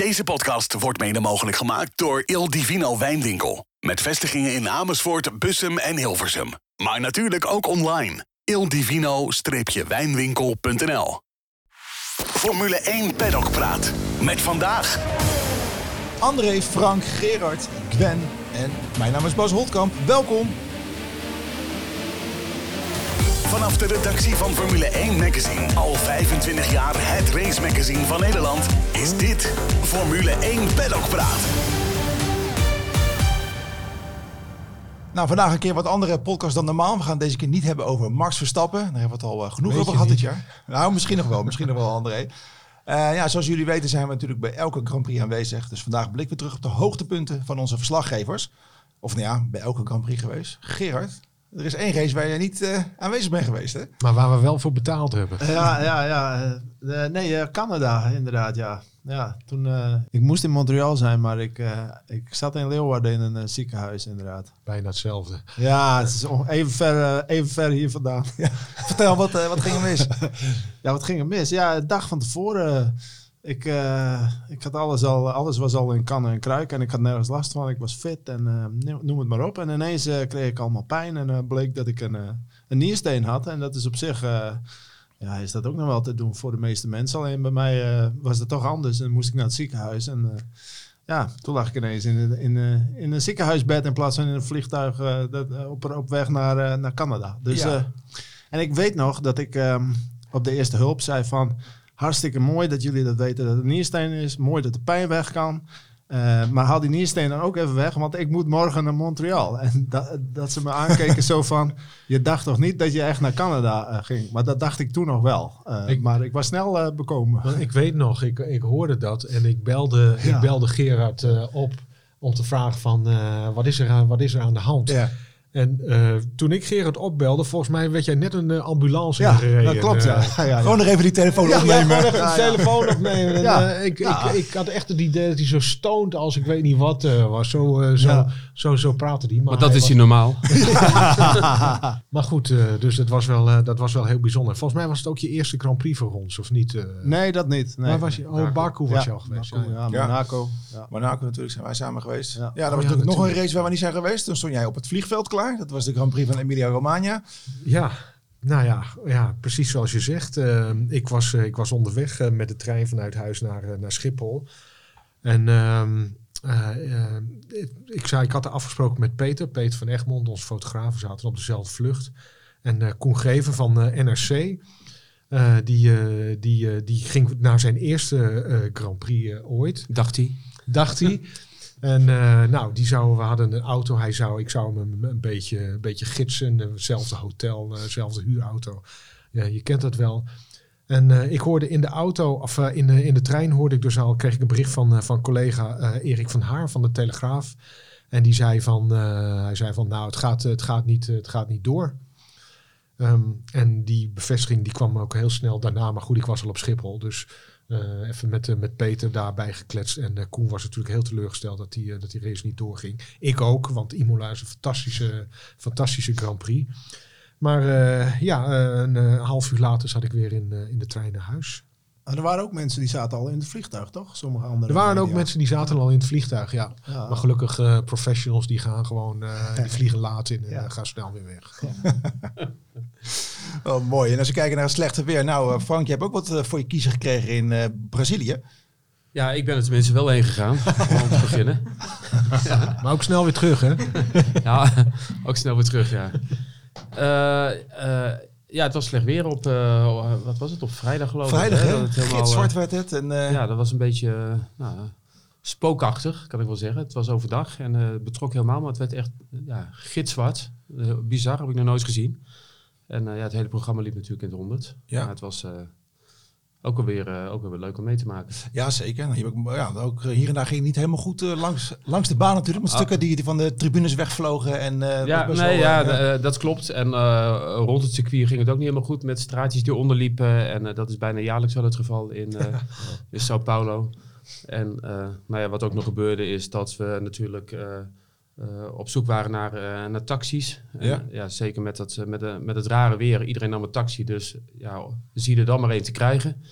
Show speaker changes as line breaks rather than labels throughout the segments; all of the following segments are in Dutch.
Deze podcast wordt mede mogelijk gemaakt door Il Divino Wijnwinkel. Met vestigingen in Amersfoort, Bussum en Hilversum. Maar natuurlijk ook online. ildivino-wijnwinkel.nl Formule 1 Paddock Praat. Met vandaag...
André, Frank, Gerard, Gwen en mijn naam is Bas Holtkamp. Welkom.
Vanaf de redactie van Formule 1 Magazine, al 25 jaar het race magazine van Nederland, is dit Formule 1 Paddock Praat.
Nou, vandaag een keer wat andere podcast dan normaal. We gaan het deze keer niet hebben over Max Verstappen. Daar hebben we het al eh, genoeg
Weet
over gehad dit jaar. Nou, misschien nog wel. Misschien nog wel, André. Eh, ja, zoals jullie weten zijn we natuurlijk bij elke Grand Prix aanwezig. Dus vandaag blikken we terug op de hoogtepunten van onze verslaggevers. Of nou ja, bij elke Grand Prix geweest. Gerard, er is één race waar je niet eh, aanwezig bent geweest, hè?
Maar waar we wel voor betaald hebben.
Ja, ja, ja. eh, eh, nee, Canada inderdaad, ja. Ja, toen, eh, ik moest in Montreal zijn, maar ik, eh, ik zat in Leeuwarden in een ziekenhuis inderdaad.
Bijna hetzelfde.
Ja, het is even ver, even ver hier vandaan.
Vertel, wat, wat ging er mis?
ja, wat ging er mis? Ja, de dag van tevoren, ik, eh, ik had alles al, alles was al in kannen en kruiken en ik had nergens last van. Ik was fit en eh, noem het maar op. En ineens eh, kreeg ik allemaal pijn en bleek dat ik een, een niersteen had. En dat is op zich, ja, is dat ook nog wel te doen voor de meeste mensen. Alleen bij mij was dat toch anders en moest ik naar het ziekenhuis. En ja, toen lag ik ineens in, een- in, eh, in een ziekenhuisbed in plaats van in een vliegtuig dat, op, op weg naar, naar Canada. Dus,
Ja.
en ik weet nog dat ik ehm, op de eerste hulp zei van... Hartstikke mooi dat jullie dat weten dat het een niersteen is. Mooi dat de pijn weg kan. Eh, maar haal die niersteen dan ook even weg, want ik moet morgen naar Montreal. En dat, dat ze me aankeken zo van... Je dacht toch niet dat je echt naar Canada eh, ging? Maar dat dacht ik toen nog wel. Eh,
Ik-
maar ik was snel bekomen.
Ik weet nog, ik, ik hoorde dat en ik belde,
Ja.
ik belde Gerard op om te vragen van wat, is er aan, wat is er aan de hand?
Ja.
En eh, toen ik Gerard opbelde, volgens mij werd jij net een eh, ambulance
Ja,
ingereden.
dat klopt, ja.
Eh,
ja, ja, ja.
Gewoon nog even die telefoon
Ja,
opnemen.
gewoon even
Ja,
de
ja.
telefoon opnemen. En,
Ja.
eh, ik,
Ja.
ik, ik had echt het idee dat hij zo stoned als ik weet niet wat eh, was. Zo, zo,
Ja.
zo, zo praatte hij. Maar,
Maar dat
hij
is
was-
hier normaal.
Maar goed, eh, dus het was wel, eh, dat was wel heel bijzonder. Volgens mij was het ook je eerste Grand Prix voor ons, of niet? eh?
Nee, dat niet. Nee.
Waar was je? Oh, Baku was je al geweest.
Baku,
ja.
Monaco. Ja.
Monaco natuurlijk zijn wij samen geweest. Ja,
Ja.
dat was
Oh, ja,
natuurlijk nog een race waar we niet zijn geweest. Toen stond jij op het vliegveld klaar. Dat was de Grand Prix van Emilia-Romagna.
Ja, nou ja, ja, precies zoals je zegt. Eh, ik, was, eh, ik was onderweg eh, met de trein vanuit huis naar, naar Schiphol. En ehm, eh, eh, ik, zei, ik had er afgesproken met Peter, Peter van Egmond, onze fotograaf. We zaten op dezelfde vlucht. En eh Koen Greven van eh, NRC, eh, die, eh, die, eh, die ging naar zijn eerste eh, Grand Prix ooit
Dacht hij.
dacht hij. En eh, nou, die zou, we hadden een auto. Hij zou, ik zou hem een, beetje, een beetje gidsen. Hetzelfde hotel, eh, dezelfde huurauto. Ja, je kent dat wel. En eh, ik hoorde in de auto, of eh, in, de, in de trein hoorde ik dus al, kreeg ik een bericht van, eh, van collega eh, Erik van Haar van de Telegraaf. En die zei van, eh, hij zei van, nou, het gaat, het gaat, niet, het gaat niet door. Ehm, en die bevestiging die kwam ook heel snel daarna. Maar goed, ik was al op Schiphol. Dus eh, even met, eh, met Peter daarbij gekletst. En eh, Koen was natuurlijk heel teleurgesteld dat die, dat die race niet doorging. Ik ook, want Imola is een fantastische, fantastische Grand Prix. Maar ja, een half uur later zat ik weer in, in de trein naar huis.
Maar er waren ook mensen die zaten al in het vliegtuig, toch? Sommige andere.
Er waren ook mensen die zaten al in het vliegtuig, ja.
Ja.
Maar gelukkig professionals die gaan gewoon, die vliegen laat in en
Ja.
gaan snel weer weg.
Oh, mooi. En als we kijken naar het slechte weer. Nou, eh, Frank, je hebt ook wat eh, voor je kiezen gekregen in eh, Brazilië.
Ja, ik ben er tenminste wel heen gegaan. om te beginnen.
Maar ook snel weer terug, hè?
Ja, ook snel weer terug, ja. Eh, eh, ja, het was slecht weer op, eh, wat was het, op vrijdag geloof
Vrijdag,
ik.
hè?
Dat het helemaal,
zwart werd het. En, eh,
Ja, dat was een beetje nou, spookachtig, kan ik wel zeggen. Het was overdag en eh, het betrok helemaal, maar het werd echt ja, gitzwart. Bizar, heb ik nog nooit gezien. En eh, ja, het hele programma liep natuurlijk in het honderd.
Ja.
Maar het was eh, ook alweer, eh ook alweer leuk om mee te maken.
ja, zeker. Ik- ja, ook hier en daar ging het niet helemaal goed langs, langs de baan natuurlijk. Met
Ah.
stukken die, die van de tribunes wegvlogen. En, eh,
Ja, nee,
wel,
ja, dat klopt. En rond het circuit ging het ook niet helemaal goed met straatjes die onderliepen. En dat is bijna jaarlijks wel het geval in, in Sao Paulo. En nou ja, wat ook nog gebeurde is dat we natuurlijk eh, op zoek waren naar, eh, naar taxis.
Ja.
ja, zeker met, dat, eh, met, de, met het rare weer. Iedereen nam een taxi, dus ja, zie je er dan maar één te krijgen.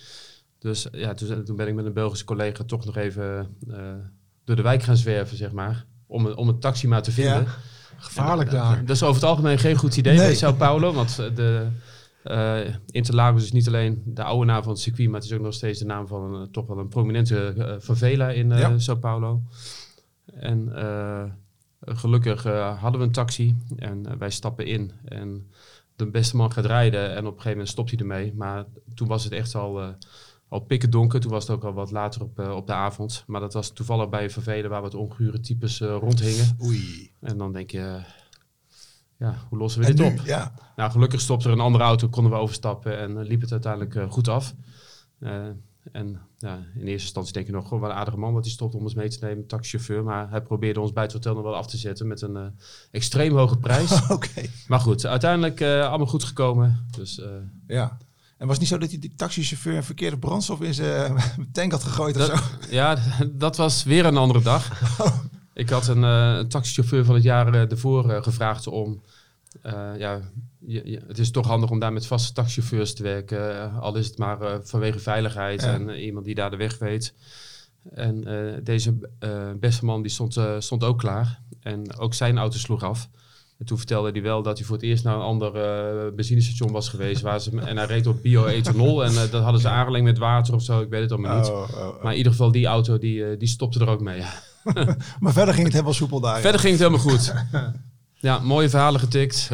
Dus ja, toen, toen ben ik met een Belgische collega toch nog even door de wijk gaan zwerven, zeg maar. Om, om een taxi maar te vinden.
Ja.
Gevaarlijk
En,
daar.
Dat is over het algemeen geen goed idee
Nee.
bij Sao Paulo. Want de Interlagos is niet alleen de oude naam van het circuit, maar het is ook nog steeds de naam van een, toch wel een prominente eh, favela in
Ja.
Sao Paulo. En gelukkig eh, hadden we een taxi en eh, wij stappen in. En de beste man gaat rijden en op een gegeven moment stopt hij ermee. Maar toen was het echt al, eh al pikken donker. Toen was het ook al wat later op, eh, op de avond. Maar dat was toevallig bij een favela waar wat ongure types eh, rondhingen.
Oei.
En dan denk je, eh, ja, hoe lossen we
En
dit
nu?
op?
Ja.
Nou, gelukkig stopte er een andere auto, konden we overstappen en eh, liep het uiteindelijk eh, goed af. Eh, en ja, in eerste instantie denk je nog, gewoon wel een aardige man, want die stopte om ons mee te nemen, taxichauffeur. Maar hij probeerde ons bij het hotel nog wel af te zetten met een eh, extreem hoge prijs.
Oké.
maar goed, uiteindelijk eh, allemaal goed gekomen. Dus eh,
Ja. En was het niet zo dat die, die taxichauffeur een verkeerde brandstof in zijn tank had gegooid of zo?
ja, dat was weer een andere dag. Ik had een, een taxichauffeur van het jaar ervoor gevraagd om... ja, je, je- het is toch handig om daar met vaste taxichauffeurs te werken. eh, al is het maar eh, vanwege veiligheid
Ja.
en eh, iemand die daar de weg weet. En deze beste man die stond, stond ook klaar. En ook zijn auto sloeg af. En toen vertelde hij wel dat hij voor het eerst naar een ander benzinestation was geweest. Waar ze, en hij reed op bio-ethanol. en dat hadden ze aangelengd met water of zo. Ik weet het allemaal niet.
Oh, oh, oh.
Maar in ieder geval, die auto die, die stopte er ook mee.
Maar verder ging het helemaal soepel daar. ja.
Verder ging het helemaal goed. Ja, mooie verhalen getikt.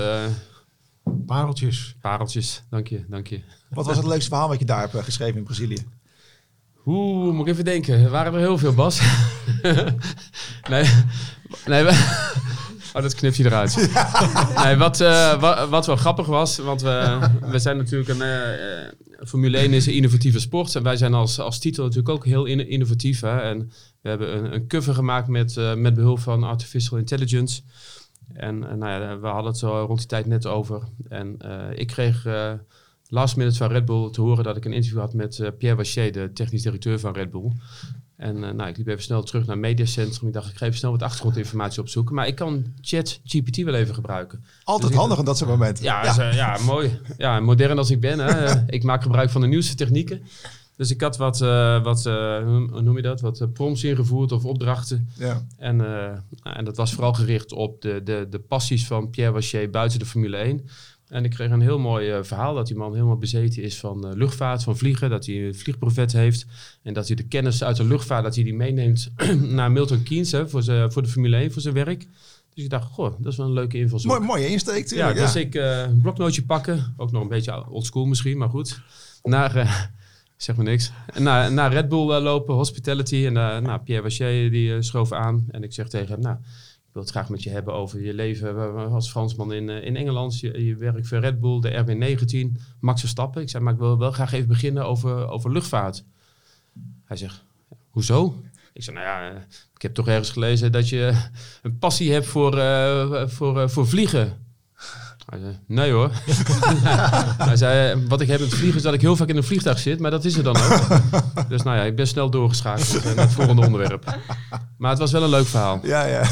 Pareltjes.
pareltjes, dank je, dank je.
Wat was het leukste verhaal wat je daar hebt eh, geschreven in Brazilië?
Oeh, moet ik even denken. Er waren er heel veel, Bas. nee, nee we- oh, dat knipt je eruit. Nee, wat, eh, wa- wat wel grappig was, want we, we zijn natuurlijk een... eh, Formule 1 is een innovatieve sport. En wij zijn als, als titel natuurlijk ook heel in- innovatief. Hè? En we hebben een, een cover gemaakt met, eh, met behulp van artificial intelligence. En eh, nou ja, we hadden het zo rond die tijd net over. En eh, ik kreeg eh, last minute van Red Bull te horen dat ik een interview had met Pierre Wachier, de technisch directeur van Red Bull. En nou, ik liep even snel terug naar het mediacentrum. Ik dacht, ik ga even snel wat achtergrondinformatie opzoeken. Maar ik kan ChatGPT wel even gebruiken.
Altijd
Dus-
handig in dat soort momenten.
Ja, ja. ja mooi. Ja, modern als ik ben. Hè. Ik maak gebruik van de nieuwste technieken. Dus ik had wat, eh, wat eh, hoe noem je dat? Wat eh, prompts ingevoerd of opdrachten.
Ja.
En, en dat was vooral gericht op de, de, de passies van Pierre Wachier buiten de Formule 1. En ik kreeg een heel mooi verhaal dat die man helemaal bezeten is van luchtvaart, van vliegen. Dat hij een vliegprovet heeft. En dat hij de kennis uit de luchtvaart, dat hij die meeneemt naar Milton Keynes hè, voor, zijn- voor de Formule 1, voor zijn werk. Dus ik dacht, goh, dat is wel een leuke invalshoek.
Mooi, mooie insteek,
Ja,
tuurlijk.
dus ik eh, een bloknootje pakken. Ook nog een beetje oldschool misschien, maar goed. Naar, zeg maar niks. En Naar, Red Bull eh, lopen, hospitality. En eh, nou, Pierre Wachier die eh, schoof aan. En ik zeg tegen hem, nou, ik wil het graag met je hebben over je leven als Fransman in, in Engeland. Je, je werkt voor Red Bull, de RB19, Max Verstappen. Ik zei, maar ik wil wel graag even beginnen over, over luchtvaart. Hij zegt, hoezo? Ik zei, nou ja, ik heb toch ergens gelezen dat je een passie hebt voor, voor, voor vliegen. Hij zei, nee hoor. Hij zei, wat ik heb met vliegen is dat ik heel vaak in een vliegtuig zit, maar dat is er dan ook. dus nou ja, ik ben snel doorgeschakeld naar het volgende onderwerp. Maar het was wel een leuk verhaal.
Ja, ja.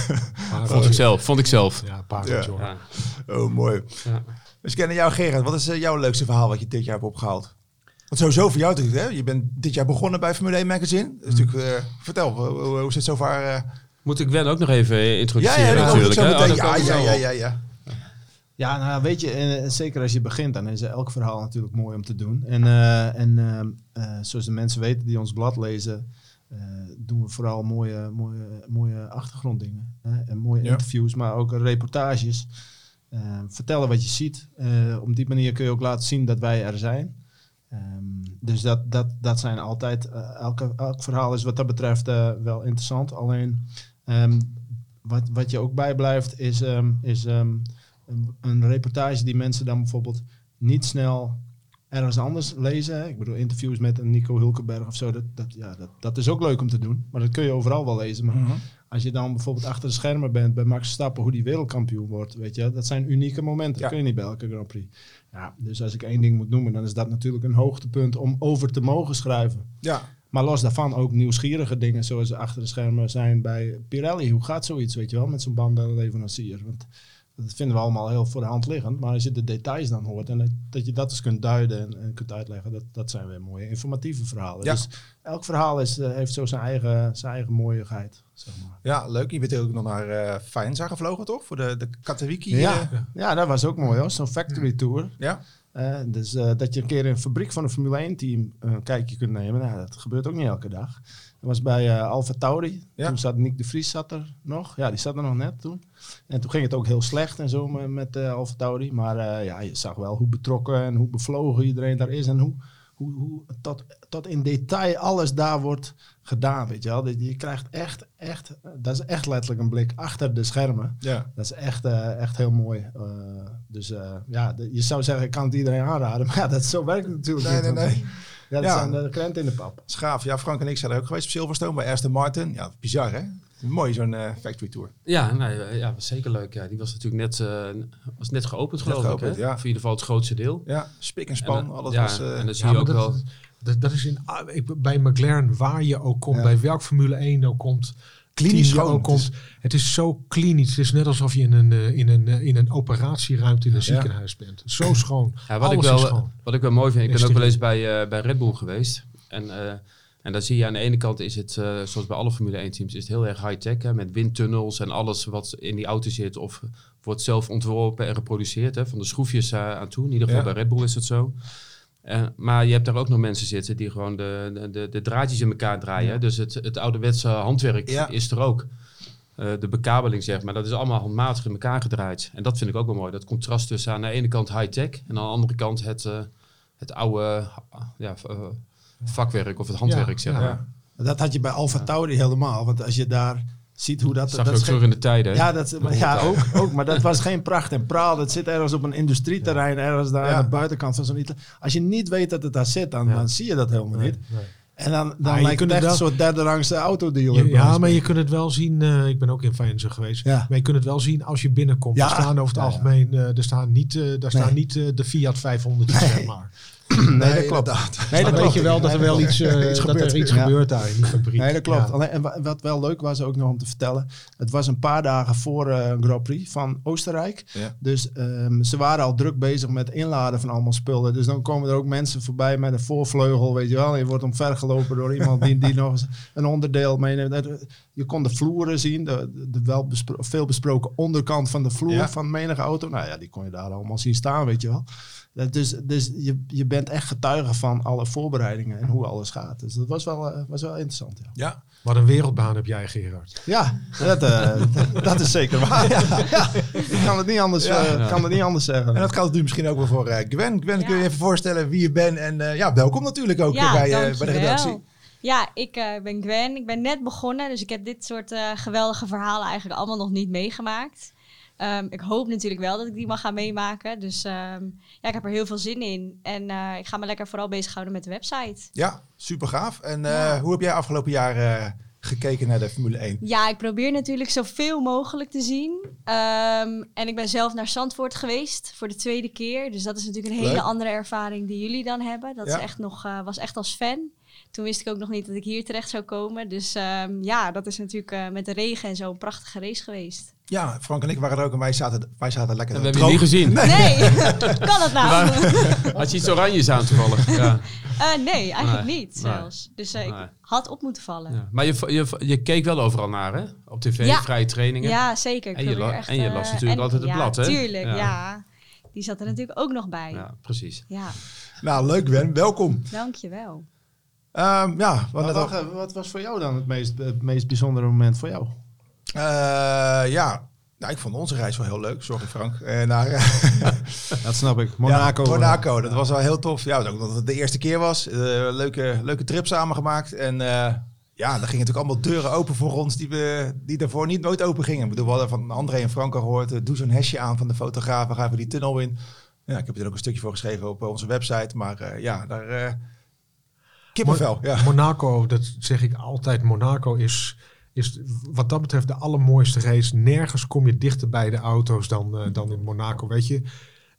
Vond ik zelf, vond ik zelf.
Ja, pareltje hoor.
Ja.
Oh, mooi.
Ja.
Dus kennen jou, Gerard. Wat is eh, jouw leukste verhaal wat je dit jaar hebt opgehaald? Want sowieso voor jou natuurlijk, hè? Je bent dit jaar begonnen bij Formule 1 Magazine.
Mm.
Dus natuurlijk, eh, vertel, hoe, hoe, het zover? eh
Moet ik Gwen ook nog even
ja,
introduceren
ja,
natuurlijk. hè? Oh,
Ja, ja,
zo
ja, ja, ja.
Nou weet je, en, eh, zeker als je begint, dan is elk verhaal natuurlijk mooi om te doen. En, eh, en eh, zoals de mensen weten die ons blad lezen, doen we vooral mooie, mooie, mooie achtergronddingen. Hè? En mooie
Ja.
interviews, maar ook reportages. Vertellen wat je ziet. Op die manier kun je ook laten zien dat wij er zijn. Ehm, dus dat, dat, dat zijn altijd, elke, elk verhaal is wat dat betreft wel interessant. Alleen ehm, wat, wat je ook bijblijft is, ehm, is een, een reportage die mensen dan bijvoorbeeld niet snel ergens anders lezen. Ik bedoel, interviews met een Nico Hulkenberg of zo, dat, dat, ja, dat, dat is ook leuk om te doen. Maar dat kun je overal wel lezen. Maar
Mhm.
als je dan bijvoorbeeld achter de schermen bent bij Max Verstappen, hoe die wereldkampioen wordt, weet je, dat zijn unieke momenten.
Ja.
Dat kun je niet bij elke Grand Prix. Ja, dus als ik één ding moet noemen, dan is dat natuurlijk een hoogtepunt om over te mogen schrijven.
Ja,
Maar los daarvan ook nieuwsgierige dingen, zoals achter de schermen zijn bij Pirelli. Hoe gaat zoiets, weet je wel, met zo'n bandenleverancier? Want Dat vinden we allemaal heel voor de hand liggend. Maar als je de details dan hoort en dat, dat je dat eens kunt duiden en, en kunt uitleggen, dat, dat zijn weer mooie informatieve verhalen.
Ja.
Dus elk verhaal is, eh, heeft zo zijn eigen, zijn eigen mooiigheid. Zeg maar.
Ja, leuk. Je bent ook nog naar Faenza gevlogen, toch? Voor de, de Katowiki.
Ja,
eh,
ja, dat was ook mooi hoor. Zo'n factory tour.
ja.
Dus dat je een keer in een fabriek van een Formule 1 team een kijkje kunt nemen, nou, dat gebeurt ook niet elke dag. Dat was bij eh Alfa Tauri.
Ja.
Toen zat Nick de Vries zat er nog. Ja, die zat er nog net toen. En toen ging het ook heel slecht en zo met, met eh, Alfa Tauri. Maar eh, ja, je zag wel hoe betrokken en hoe bevlogen iedereen daar is. En hoe, hoe, hoe tot, tot in detail alles daar wordt gedaan, weet je wel. Je krijgt echt, echt, dat is echt letterlijk een blik achter de schermen.
ja.
Dat is echt, echt heel mooi. Dus ja, je zou zeggen, ik kan het iedereen aanraden. Maar ja, dat, zo werkt het natuurlijk
Nee,
niet.
nee, nee.
Ja, dat
Ja.
zijn de krenten in de pap.
Schaaf. Ja, Frank en ik zijn er ook geweest op Silverstone bij Aston Martin. Ja, bizar hè? Mooi zo'n eh, factory tour.
Ja, nee, eh, ja, was zeker leuk. Ja, die was natuurlijk net, eh, was net geopend, geloof
geopend,
ik. Hè?
ja.
Of in ieder geval het grootste deel.
Ja, spik en
En,
span.
eh,
alles
ja,
was... eh,
en dan zie
Ja,
je ook
dat,
wel...
dat, dat is in, ah, ik, bij McLaren waar je ook komt,
Ja.
bij welk Formule 1 ook komt,
Klinisch
ook komt. Het is zo klinisch. Het is net alsof je in een, eh, in een, eh, in een operatieruimte in een ziekenhuis bent. Zo schoon.
Ja, wat, ik
Alles
wel,
is schoon.
wat ik wel mooi vind, ik ben ook wel eens bij, eh, bij Red Bull geweest. En, eh, en dan zie je aan de ene kant is het, eh, zoals bij alle Formule 1 teams, is het heel erg high-tech. hè, Met windtunnels en alles wat in die auto zit of wordt zelf ontworpen en geproduceerd. Hè, van de schroefjes aan toe. In ieder geval
Ja.
bij Red Bull is het zo. Eh, maar je hebt daar ook nog mensen zitten die gewoon de, de, de, draadjes in elkaar draaien. Dus het, het ouderwetse handwerk
Ja.
is er ook. Eh, de bekabeling, zeg maar, dat is allemaal handmatig in elkaar gedraaid. En dat vind ik ook wel mooi. Dat contrast tussen aan de ene kant high-tech en aan de andere kant het, eh, het oude ja, vakwerk of het handwerk, zeg maar.
Dat had je bij Alfa Tauri helemaal. Want als je daar ziet hoe dat...
Dat zag
dat
je ook
geen-
terug in de tijden.
Ja, dat, maar ja ook, ook. Maar dat was geen pracht en praal. Dat zit ergens op een industrieterrein, ergens daar
Ja.
aan de buitenkant van zo'n. Als je niet weet dat het daar zit, dan,
Ja.
dan zie je dat helemaal niet.
Nee.
En dan, dan lijkt het echt een soort derde rangse bij
ja, maar je kunt het wel zien. eh, ik ben ook in Feyenoord geweest.
Ja.
Maar je kunt het wel zien als je binnenkomt.
Ja.
Er staan over het
Ja,
algemeen. eh, er staan niet, eh, daar staan niet de Fiat 500, zeg maar.
Nee, dat klopt.
inderdaad.
Nee,
dan
dat
weet je wel dat er wel iets, eh,
Iets
dat
gebeurt.
er iets
Ja.
gebeurt daar in die fabriek.
Nee, dat klopt.
Ja.
Alleen, en wa- wat wel leuk was ook nog om te vertellen. Het was een paar dagen voor eh, een Grand Prix van Oostenrijk.
Ja.
Dus ehm, ze waren al druk bezig met inladen van allemaal spullen. Dus dan komen er ook mensen voorbij met een voorvleugel, weet je wel. Je wordt omvergelopen door iemand die, die nog eens een onderdeel meeneemt. Dat- Je kon de vloeren zien, de, de wel bespro- veel besproken onderkant van de vloer
Ja.
van menige auto. Nou ja, die kon je daar allemaal zien staan, weet je wel. Dat Dus, dus je, je bent echt getuige van alle voorbereidingen en hoe alles gaat. Dus dat was wel, eh, was wel interessant, ja.
Ja,
Wat een wereldbaan heb jij, Gerard.
Ja, dat, eh, dat, is zeker waar. Ja, ja. Ik kan het niet anders,
Ja.
eh, kan het niet anders zeggen.
en dat geldt nu misschien ook wel voor eh, Gwen. Gwen,
Ja.
kun je je even voorstellen wie je bent? En eh, ja, welkom natuurlijk ook
Ja,
bij, eh, bij de
dankjewel.
redactie.
Ja, ik eh, ben Gwen. Ik ben net begonnen, dus ik heb dit soort eh, geweldige verhalen eigenlijk allemaal nog niet meegemaakt. Ehm, ik hoop natuurlijk wel dat ik die mag gaan meemaken. Dus ehm, ja, ik heb er heel veel zin in. En eh, ik ga me lekker vooral bezighouden met de website.
Ja, super gaaf. En eh,
Ja.
hoe heb jij afgelopen jaar eh, gekeken naar de Formule 1?
Ja, ik probeer natuurlijk zoveel mogelijk te zien. Ehm, en ik ben zelf naar Zandvoort geweest voor de tweede keer. Dus dat is natuurlijk een hele andere ervaring die jullie dan hebben. Dat
Ja.
is echt nog, was echt als fan. Toen wist ik ook nog niet dat ik hier terecht zou komen. Dus ehm, ja, dat is natuurlijk eh, met de regen en zo een prachtige race geweest.
Ja, Frank en ik waren er ook en wij zaten, wij zaten lekker
En we hebben je niet gezien.
Nee, kan het nou?
Had je iets oranjes aan toevallig? Ja.
Eh, nee, eigenlijk
Nee,
niet
nee.
zelfs. Dus eh, ik
Nee.
had op moeten vallen. Ja,
Ja. Maar je, je, je keek wel overal naar, hè? Op tv,
Ja.
vrije trainingen.
zeker. Ik
En je
probeer
la-
echt,
en je las natuurlijk altijd het
ja,
blad, hè?
Tuurlijk,
Ja.
ja. Die zat er natuurlijk ook nog bij. Ja,
Ja, precies.
Nou, leuk Gwen, welkom.
dankjewel.
Ehm, ja, we
Wat, wacht wat was voor jou dan het meest, het meest bijzondere moment voor jou?
Eh, ja, nou, ik vond onze reis wel heel leuk. Sorry Frank. Eh, naar
Dat snap ik. Monaco.
Ja, Monaco, dat was wel heel tof. Ja, ook dat het de eerste keer was. Eh, leuke, leuke trip samen gemaakt. En ja, er gingen natuurlijk allemaal deuren open voor ons die, we, die daarvoor niet nooit open gingen. Ik bedoel, we hadden van André en Frank al gehoord. eh, doe zo'n hesje aan van de fotograaf. We gaan even die tunnel in. Ja, ik heb er ook een stukje voor geschreven op onze website. Maar ja, daar... kippenvel, ja.
Monaco, dat zeg ik altijd. Monaco is, is wat dat betreft de allermooiste race. Nergens kom je dichter bij de auto's dan, eh, dan in Monaco. Weet je,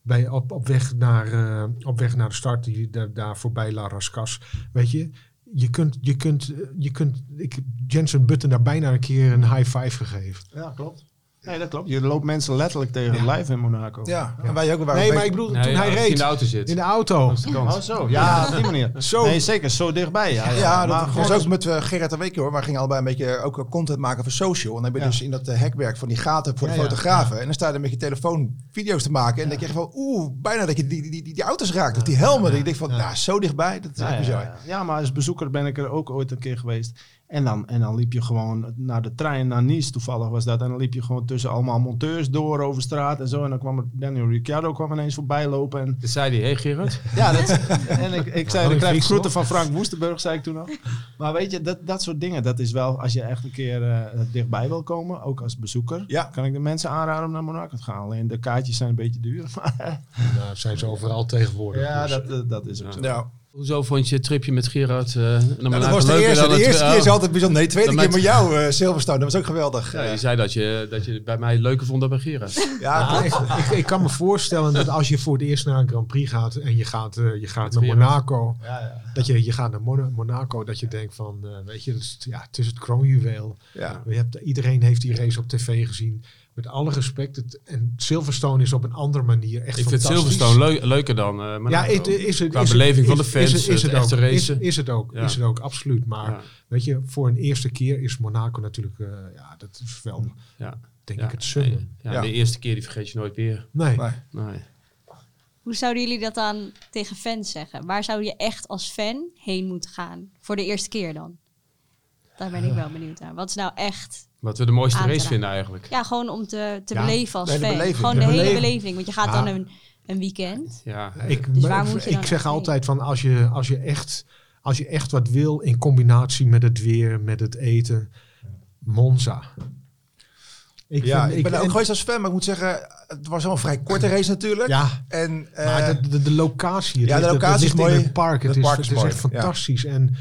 bij, op, op, weg naar, eh, op weg naar de start, die, daar, daar voorbij La Rascas. Weet je, je kunt, je kunt, eh, je kunt ik, Jensen Button daar bijna een keer een high five gegeven.
Ja, klopt. Nee, dat klopt. Je loopt mensen letterlijk tegen het lijf in Monaco.
Ja, en wij ook.
Nee, maar ik bedoel,
Nee,
toen hij reed
in de auto zit.
in de auto.
Oh, zo. Ja, op die manier.
Zo.
Nee, zeker. Zo dichtbij. Ja, ja.
Ja, dat
Maar
was
gewoon
ook met uh, Gerrit en Week hoor. Wij gingen allebei een beetje ook eh, content maken voor social. En dan ben je
Ja.
dus in dat eh, hekwerk van die gaten voor de fotografen. En dan sta je er met je telefoon video's te maken. En dan denk je van, oeh, bijna dat je die, die, die, die auto's raakt. Of die helmen. Dat je denkt van, nou, zo dichtbij. Dat is
Ja,
echt
ja,
bizar.
ja. ja, maar als bezoeker ben ik er ook ooit een keer geweest. En dan, en dan liep je gewoon naar de trein naar Nice, toevallig was dat. En dan liep je gewoon tussen allemaal monteurs door over straat en zo. En dan kwam er Daniel Ricciardo kwam ineens voorbij lopen. En,
Toen zei hij, hey Gerard.
ja, dat, en ik, ik zei, ik krijg groeten van Frank Woestenburg, zei ik toen al. Maar weet je, dat, dat soort dingen, dat is wel, als je echt een keer eh, dichtbij wil komen, ook als bezoeker,
Ja.
kan ik de mensen aanraden om naar Monaco te gaan. Alleen de kaartjes zijn een beetje duur. Maar,
Nou, zijn ze overal tegenwoordig.
ja,
dus.
dat, eh, dat is ook zo.
Ja.
Hoezo vond je het tripje met Gerard eh naar
Nou,
Monaco
dat was de
leuker
eerste. De
het-
eerste keer is altijd bijzonder. Nee, de tweede
Dan
keer
met-
jou, eh Silverstone. Dat was ook geweldig.
Ja, je zei dat je, dat je bij mij leuker vond dan bij Gerard.
ja,
ik, ik, ik kan me voorstellen dat als je voor het eerst naar een Grand Prix gaat en je gaat, eh, je gaat naar
Gerard.
Monaco,
Ja, ja.
dat je, je gaat naar Mon- Monaco, dat je denkt van, eh, weet je, het is, ja, het is het kroonjuweel.
Ja.
Je hebt, iedereen heeft die race op tv gezien. Met alle respect, het, en Silverstone is op een andere manier echt
Ik vind. Silverstone leu- leuker dan eh Monaco.
Ja, het, is het,
Qua
is het-
beleving van
is-
de fans,
is, is
het
het
echte
ook, is, het ook,
Ja.
is het ook, absoluut. Maar
Ja.
weet je, voor een eerste keer is Monaco natuurlijk, eh, ja, dat is wel,
Ja.
denk
Ja,
ik, het summum.
Ja,
Ja.
De eerste keer die vergeet je nooit weer.
Nee.
Nee.
Nee.
Hoe zouden jullie dat dan tegen fans zeggen? Waar zou je echt als fan heen moeten gaan? Voor de eerste keer dan? Daar ben ik wel benieuwd naar. Wat is nou echt...
Wat we de mooiste race vinden eigenlijk.
Ja, gewoon om te, te
Ja,
beleven als fan.
beleving.
Gewoon
De
de, hele
beleving.
beleving. Want je gaat
Ja.
dan een, een weekend.
Ja.
Ik,
Dus waar moet je dan
ik zeg altijd van als je, als, je echt, als je echt wat wil in combinatie met het weer, met het eten, Monza. Ik
Ja,
vind-
ik ben ook geweest als fan, maar ik moet zeggen, het was wel een vrij korte race natuurlijk.
Ja,
En, eh,
maar de, de, de locatie, het
ja, de locatie
ligt
is mooi.
in het park. Het,
Het
is,
park
het
is
echt
ja.
fantastisch. En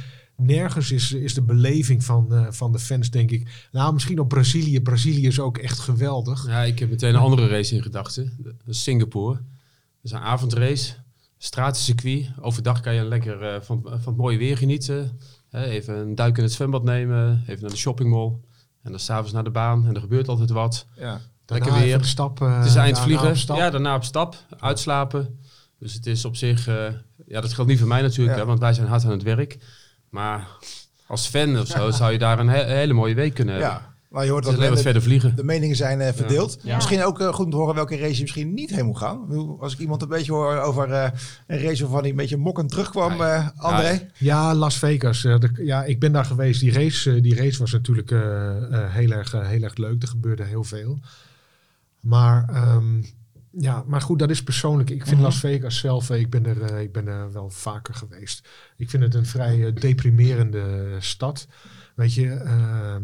nergens is, is de beleving van, eh, van de fans, denk ik. Nou, misschien op Brazilië. Brazilië is ook echt geweldig.
ja, ik heb meteen een andere race in gedachten. Dat is Singapore. Dat is een avondrace. Stratencircuit. Overdag kan je lekker eh, van, van het mooie weer genieten. Hè, even een duik in het zwembad nemen. Even naar de shoppingmall. En dan s'avonds naar de baan. En er gebeurt altijd wat.
ja.
Daarna
Lekker weer.
stap, eh,
Het is eind
daarna
vliegen.
op stap.
Ja, daarna op stap. Uitslapen. Dus het is op zich... eh, ja, dat geldt niet voor mij natuurlijk.
Ja.
Hè, want wij zijn hard aan het werk. Maar als fan of zo zou je daar een, he- hele mooie week kunnen hebben.
ja. Maar je hoort dat
alleen wat
de,
verder vliegen.
de meningen zijn eh, verdeeld.
Ja.
Misschien ook eh, goed om te horen welke race je misschien niet heen moet gaan. Als ik iemand een beetje hoor over eh, een race waarvan hij een beetje mokkend terugkwam, eh André.
Ja,
Ja, Las Vegas. de- ja, ik ben daar geweest. Die race, die race was natuurlijk eh, eh, heel, erg, heel erg leuk. Er gebeurde heel veel. Maar, ehm, ja, maar goed, dat is persoonlijk. Ik vind Las Vegas zelf, eh, ik ben, er, eh, ik ben er wel vaker geweest. Ik vind het een vrij eh, deprimerende stad. Weet je, ehm,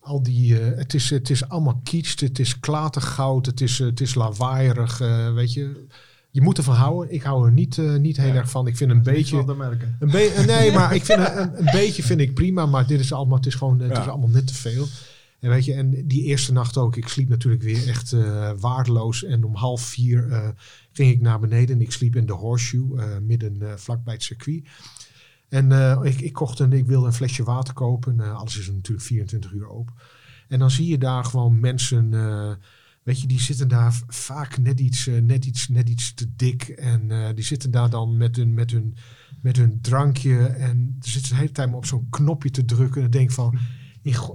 al die, het, is, het is allemaal kietst, het is klatergoud, het is, het is lawaaierig, weet je. Je moet ervan houden. Ik hou er niet, niet heel erg van. Ik vind een beetje... Een be- nee, maar ik vind een, een, een beetje vind ik prima, maar dit is allemaal, het is gewoon, het
Ja.
is allemaal net te veel. En weet je, en die eerste nacht ook, ik sliep natuurlijk weer echt eh, waardeloos. En om half vier eh, ging ik naar beneden en ik sliep in de horseshoe, eh, midden uh, vlakbij het circuit. En uh, ik, ik kocht een, ik wilde een flesje water kopen. Uh, alles is natuurlijk 24 uur open. En dan zie je daar gewoon mensen, uh, weet je, die zitten daar vaak net iets, uh, net iets, net iets te dik. En uh, die zitten daar dan met hun, met hun, met hun drankje. En zitten de hele tijd maar op zo'n knopje te drukken. En denk ik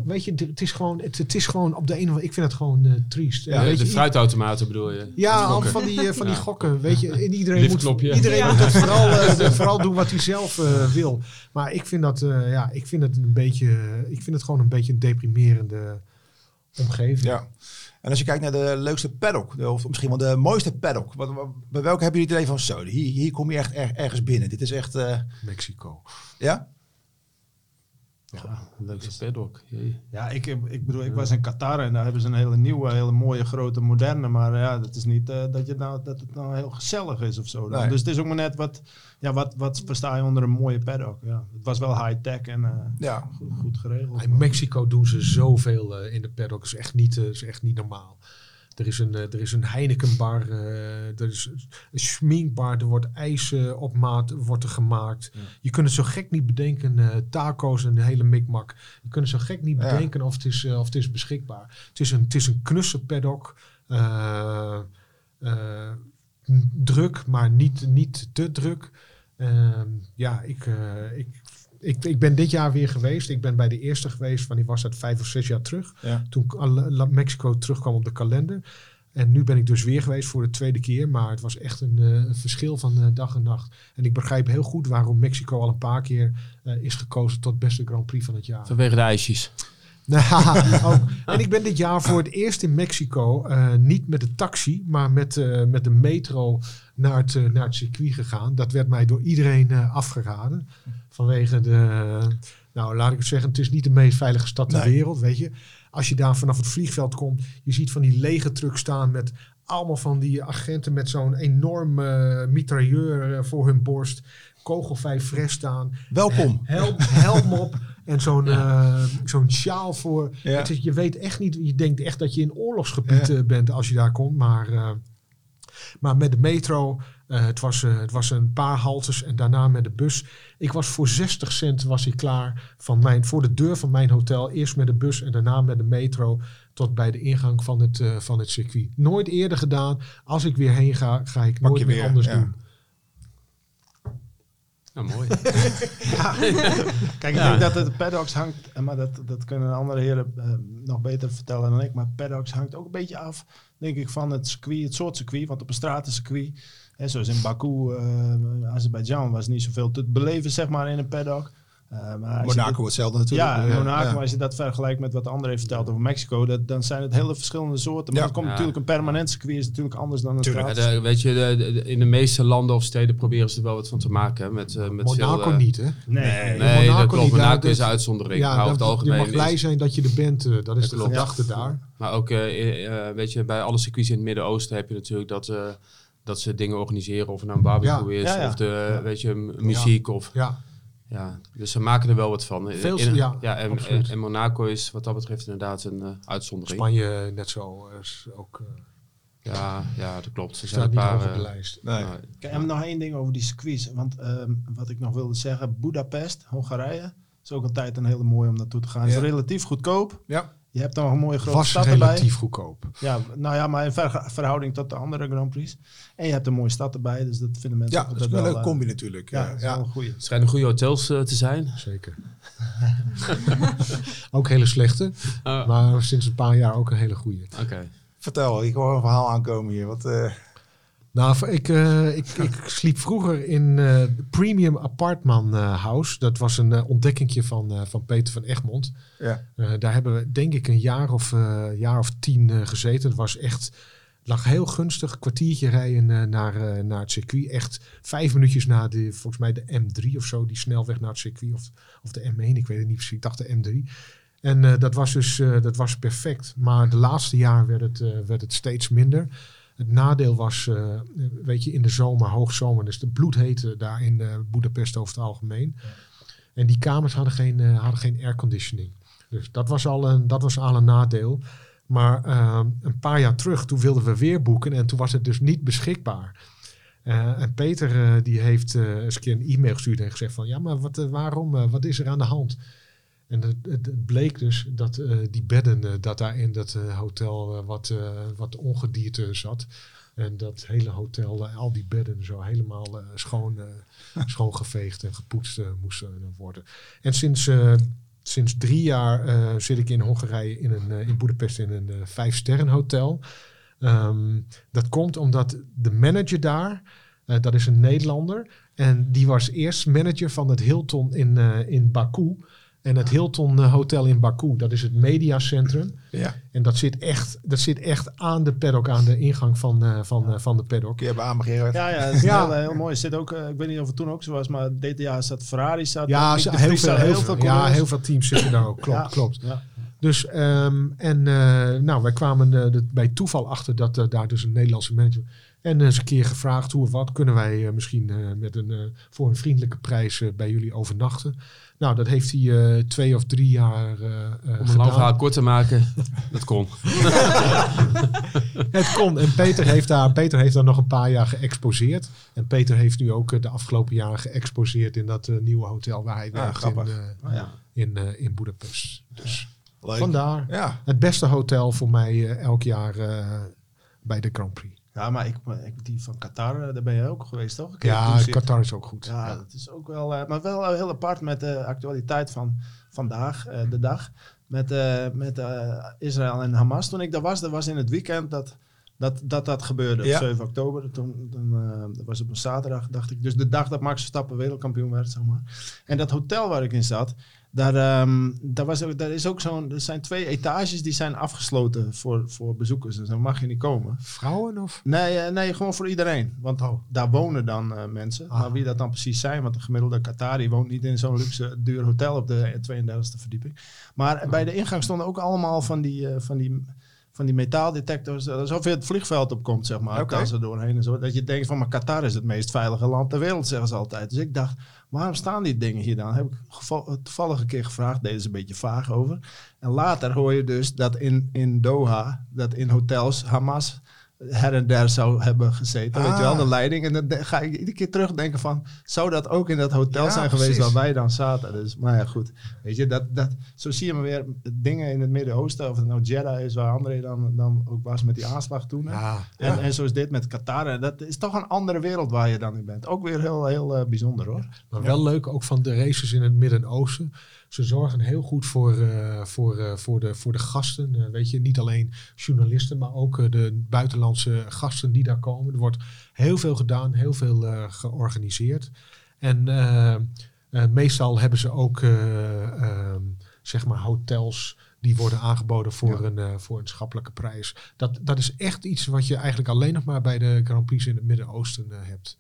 weet je, het is gewoon, het, het is gewoon op de ene ik vind het gewoon uh, triest.
Ja,
weet
de
je,
fruitautomaten bedoel je?
Ja, al van die, uh, van die
Ja.
gokken, weet je. En iedereen moet, iedereen
Ja.
moet het vooral, uh, vooral doen wat hij zelf uh, wil. Maar ik vind dat, uh, ja, ik vind het een beetje, ik vind het gewoon een beetje een deprimerende omgeving.
Ja. En als je kijkt naar de leukste paddock, de- of misschien wel de mooiste paddock, wat, wat- bij welke hebben jullie het idee van zo, hier, hier kom je echt er- ergens binnen. Dit is echt, eh,
Mexico.
ja?
Ja, leukste paddock. Jee.
Ja, ik, heb- ik bedoel, ik was in Qatar en daar hebben ze een hele nieuwe, hele mooie, grote, moderne. Maar ja, dat is niet eh, dat, je nou, dat het nou heel gezellig is of zo. dan.
Nee.
Dus het is ook maar net wat, ja, wat, wat versta je onder een mooie paddock. Ja, het was wel high-tech en eh,
Ja.
goed, goed geregeld.
In Mexico doen ze zoveel uh, in de paddock. is echt niet, uh, is echt niet normaal. Er is een, eh, er is een Heinekenbar, eh, er is een schminkbar, er wordt ijs eh, op maat wordt er gemaakt. Je kunt het zo gek niet bedenken, eh, taco's en de hele mikmak. Je kunt het zo gek niet
Ja.
bedenken of het, is, of het is beschikbaar. Het is een, het is een knusse paddock. eh, eh, druk, maar niet, niet te druk. Ehm, ja, ik, eh, ik, ik, ik ben dit jaar weer geweest. Ik ben bij de eerste geweest, wanneer was dat vijf of zes jaar terug.
Ja.
Toen Mexico terugkwam op de kalender. En nu ben ik dus weer geweest voor de tweede keer. Maar het was echt een, eh, verschil van eh, dag en nacht. En ik begrijp heel goed waarom Mexico al een paar keer eh, is gekozen tot beste Grand Prix van het jaar.
Vanwege de ijsjes.
Nou, ook. En ik ben dit jaar voor het eerst in Mexico niet met de taxi, maar met, met de metro naar het, eh, naar het circuit gegaan. Dat werd mij door iedereen eh, afgeraden. Vanwege de, nou laat ik het zeggen, het is niet de meest veilige stad ter
Nee.
wereld, weet je. Als je daar vanaf het vliegveld komt, je ziet van die lege truck staan met allemaal van die agenten met zo'n enorm eh, mitrailleur voor hun borst. Kogelvijf fres staan.
Welkom.
Helm, helm op en zo'n eh, zo'n sjaal voor.
Ja.
Het is, je weet echt niet, je denkt echt dat je in oorlogsgebied
Ja.
bent als je daar komt. Maar, maar met de metro, eh, het, was, eh, het was een paar haltes en daarna met de bus. Ik was voor 60 cent was ik klaar van mijn, voor de deur van mijn hotel. Eerst met de bus en daarna met de metro tot bij de ingang van het, eh, van het circuit. Nooit eerder gedaan. Als ik weer heen ga, ga ik
Pak
nooit meer
weer,
anders
ja.
doen.
Nou, mooi.
Kijk, ik
Ja.
denk dat het paddocks hangt, eh, maar dat, dat kunnen andere heren eh, nog beter vertellen dan ik. Maar paddocks hangt ook een beetje af, denk ik, van het circuit, het soort circuit. Want op een stratencircuit, hè, zoals in Baku, eh Azerbeidzjan, was niet zoveel te beleven, zeg maar, in een paddock. Eh, maar als je
Monaco
dit-
hetzelfde natuurlijk.
Ja, Monaco,
Ja.
als je dat vergelijkt met wat André heeft verteld over Mexico, dat, dan zijn het hele verschillende soorten. Maar
Ja.
er komt
Ja.
natuurlijk een permanent circuit, is natuurlijk anders dan een
Tuurlijk.
De- weet je, de- de- in de meeste landen of steden proberen ze er wel wat van te maken. Met, eh, met
Monaco
veel, eh,
niet, hè?
Nee,
Nee,
Monaco
dat klopt.
niet,
Monaco is uitzondering.
Ja,
maar over
dat,
het
je mag blij
is-
zijn dat je er bent. dat is
Dat
de
klopt.
gedachte daar.
Maar ook, weet je, bij alle circuits in het Midden-Oosten heb je natuurlijk dat, eh, dat ze dingen organiseren. Of het nou een barbecue
Ja.
is,
Ja, ja.
of de, weet je, muziek. Of,
Ja.
Dus ze maken er wel wat van.
Veel-
In-
ja,
en, en,
absoluut.
en Monaco is wat dat betreft inderdaad een eh, uitzondering.
Spanje net zo eh, is ook uh,
Ja, ja, dat klopt. Zijn
staat
een
niet
paar...
hoog op de
eh,
lijst.
Nee.
nou,
Kijk, en nog één ding over die circuits. Want ehm, wat ik nog wilde zeggen, Budapest, Hongarije, is ook altijd een hele mooie om naartoe te gaan.
Ja.
Is relatief goedkoop.
Ja.
Je hebt dan nog een mooie grote
Was
stad
relatief
erbij.
goedkoop.
Ja, nou ja, maar in verhouding tot de andere Grand Prix. En je hebt een mooie stad erbij, dus dat vinden mensen
Ja, dat is wel een leuke
eh,
combi natuurlijk.
Ja,
Ja, ja.
wel een goeie.
Het schijnen goede hotels eh, te zijn.
Zeker. ook hele slechte.
Oh,
Maar sinds een paar jaar ook een hele goede.
Oké.
Vertel, ik hoor een verhaal aankomen hier. Wat, eh,
Nou, ik, eh, ik, ik sliep vroeger in eh Premium Apartment eh, House. Dat was een ontdekkingje van, van Peter van Egmond.
ja.
Daar hebben we denk ik een jaar of, jaar of tien gezeten. Het was echt, lag heel gunstig. Een kwartiertje rijden naar, naar het circuit. Echt vijf minuutjes na de, volgens mij de M3 of zo. Die snelweg naar het circuit. Of, of de M1, ik weet het niet precies. Ik dacht de M3. En dat was dus dat was perfect. Maar de laatste jaren werd het, werd het steeds minder. Het nadeel was, uh, weet je, in de zomer, hoogzomer, dus de bloedhete daar in uh, Budapest over het algemeen. Ja. En die kamers hadden geen, uh, hadden geen airconditioning. Dus dat was al een, dat was al een nadeel. Maar uh, een paar jaar terug, toen wilden we weer boeken en toen was het dus niet beschikbaar. En Peter die heeft eens een keer een e-mail gestuurd en gezegd van ja, maar wat, waarom, wat is er aan de hand? En het, het, bleek dus dat uh, die bedden, uh, dat daar in dat uh, hotel wat, wat ongedierte zat. En dat hele hotel, al die bedden zo helemaal schoon, schoongeveegd en gepoetst moesten worden. En sinds, sinds drie jaar zit ik in Hongarije in, een, in Boedapest in een vijf sterren hotel. Um, dat komt omdat de manager daar, dat is een Nederlander. En die was eerst manager van het Hilton in, in Baku. En het Hilton uh, Hotel in Baku, dat is het mediacentrum.
Ja.
En dat zit, echt, dat zit echt aan de paddock, aan de ingang van, uh, van, uh, van de paddock.
Je hebben aanbegeren?
Ja, ja, dat is ja. Heel, heel, mooi. Er zit ook, uh, ik weet niet of het toen ook zo was, maar dit jaar zat Ferrari. Zat,
ja,
heel,
heel, veel, heel, veel, ja, heel veel teams zitten daar ook. Klopt, ja. klopt. Ja. Dus, um, en uh, nou, wij kwamen uh, bij toeval achter dat uh, daar dus een Nederlandse manager... En eens een keer gevraagd hoe of wat kunnen wij misschien met een, voor een vriendelijke prijs bij jullie overnachten. Nou, dat heeft hij uh, twee of drie jaar uh,
Om een lang verhaal kort te maken. Dat kon.
Het kon. En Peter heeft, daar, Peter heeft daar nog een paar jaar geëxposeerd. En Peter heeft nu ook eh, de afgelopen jaren geëxposeerd in dat eh, nieuwe hotel waar hij werkt in,
grappig.
eh,
Oh, ja.
in, eh, in Boedapest. Dus
Leuk.
vandaar
Ja.
het beste hotel voor mij eh, elk jaar eh, bij de Grand Prix.
Ja, maar ik, ik, die van Qatar, eh, daar ben je ook geweest, toch?
Ja. Qatar is ook goed.
Ja, dat is ook wel, eh, maar wel heel apart met de actualiteit van vandaag, eh, de dag, met, eh, met eh, Israël en Hamas. Toen ik daar was, dat was in het weekend dat dat, dat, dat gebeurde,
Ja.
op 7 oktober. Toen, toen eh, dat was op een zaterdag, dacht ik. Dus de dag dat Max Verstappen wereldkampioen werd, zeg maar. En dat hotel waar ik in zat, daar, ehm, daar, was daar is ook zo'n, er zijn twee etages die zijn afgesloten voor, voor bezoekers. Dus dan mag je niet komen.
Vrouwen of?
Nee, eh, nee, gewoon voor iedereen. Want
Oh.
daar wonen dan eh, mensen.
Ah.
Maar wie dat dan precies zijn, want de gemiddelde Qatari woont niet in zo'n luxe duur hotel op de 32e verdieping. Maar bij de ingang stonden ook allemaal van die, eh, van die, van die metaaldetectors. Alsof je het vliegveld opkomt, zeg maar. Daar zo doorheen en zo. Dat je denkt van, maar Qatar is het meest veilige land ter wereld, zeggen ze altijd. Dus ik dacht, waarom staan die dingen hier dan? Heb ik toevallig een keer gevraagd, deden ze een beetje vaag over. En later hoor je dus dat in, in Doha, dat in hotels Hamas her en der zou hebben gezeten. Weet je wel,
Ah.
de leiding. En dan de- ga ik iedere keer terugdenken van... zou dat ook in dat hotel
Ja,
zijn geweest
precies.
waar wij dan zaten? Dus, maar ja, goed. Weet je, dat, dat, zo zie je maar weer dingen in het Midden-Oosten... of het nou Jeddah is, waar André dan, dan ook was met die aanslag toen.
Ja,
En, en zo is dit met Qatar. En Dat is toch een andere wereld waar je dan in bent. Ook weer heel, heel eh, bijzonder hoor.
Maar wel leuk ook van de races in het Midden-Oosten. Ze zorgen heel goed voor, eh, voor, eh, voor, de, voor de gasten. Eh, weet je, niet alleen journalisten, maar ook de buitenlandse gasten die daar komen. Er wordt heel veel gedaan, heel veel georganiseerd. En meestal hebben ze ook eh, ehm, zeg maar hotels die worden aangeboden voor, een, voor een schappelijke prijs. Dat, dat is echt iets wat je eigenlijk alleen nog maar bij de Grand Prix in het Midden-Oosten hebt.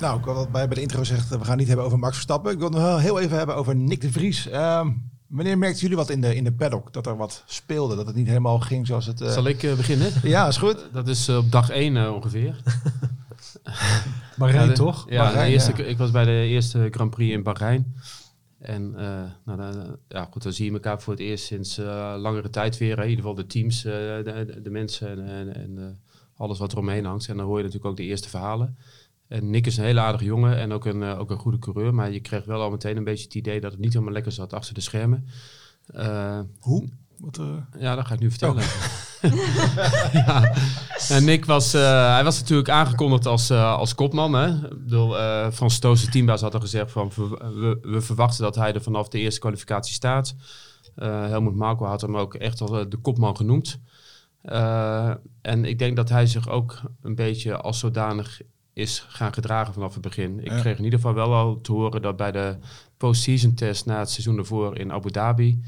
Nou, ik al bij, bij de intro gezegd, we gaan het niet hebben over Max Verstappen. Ik wil het nog heel even hebben over Nick de Vries. Ehm, wanneer merkten jullie wat in de, in de paddock? Dat er wat speelde, dat het niet helemaal ging zoals het... eh,
Zal ik eh, beginnen?
Ja, is goed.
Dat is eh, op dag 1 ongeveer.
Bahrein
Ja, de-
toch?
Ja,
Bahrein,
de eerste,
ja.
ik was bij de eerste Grand Prix in Bahrein. En nou, dan, ja, goed, dan zie je elkaar voor het eerst sinds langere tijd weer. Hè. In ieder geval de teams, de, de, mensen en, en, alles wat er omheen hangt. En dan hoor je natuurlijk ook de eerste verhalen. En Nick is een hele aardige jongen en ook een, eh, ook een goede coureur. Maar je kreeg wel al meteen een beetje het idee dat het niet helemaal lekker zat achter de schermen. Eh,
Hoe? Wat, eh,
ja, dat ga ik nu vertellen. ja. En Nick was, hij was natuurlijk aangekondigd als, als kopman. Hè? Ik bedoel, Frans Stoos, de teambaas, had al gezegd van we, we, verwachten dat hij er vanaf de eerste kwalificatie staat. Helmut Marko had hem ook echt als eh, de kopman genoemd. En ik denk dat hij zich ook een beetje als zodanig is gaan gedragen vanaf het begin. Ik
Ja.
kreeg in ieder geval wel al te horen dat bij de post-season test na het seizoen ervoor in Abu Dhabi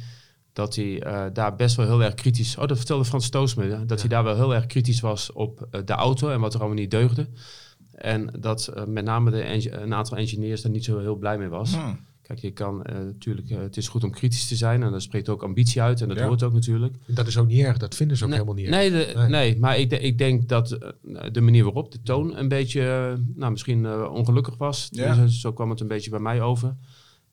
dat hij eh, daar best wel heel erg kritisch... Oh, dat vertelde Frans me. hè, Dat hij daar wel heel erg kritisch was op eh, de auto en wat er allemaal niet deugde. En dat eh, met name de een aantal engineers er niet zo heel blij mee was.
hmm.
Kijk, je kan eh, natuurlijk... eh, het is goed om kritisch te zijn en dat spreekt ook ambitie uit. En dat
Ja.
hoort ook natuurlijk.
Dat is ook niet erg, dat vinden ze ook
nee,
helemaal niet erg.
nee, de-
Nee.
nee. maar ik, de- ik denk dat eh, de manier waarop de toon een beetje, nou misschien ongelukkig was.
Ja.
Dus, zo kwam het een beetje bij mij over.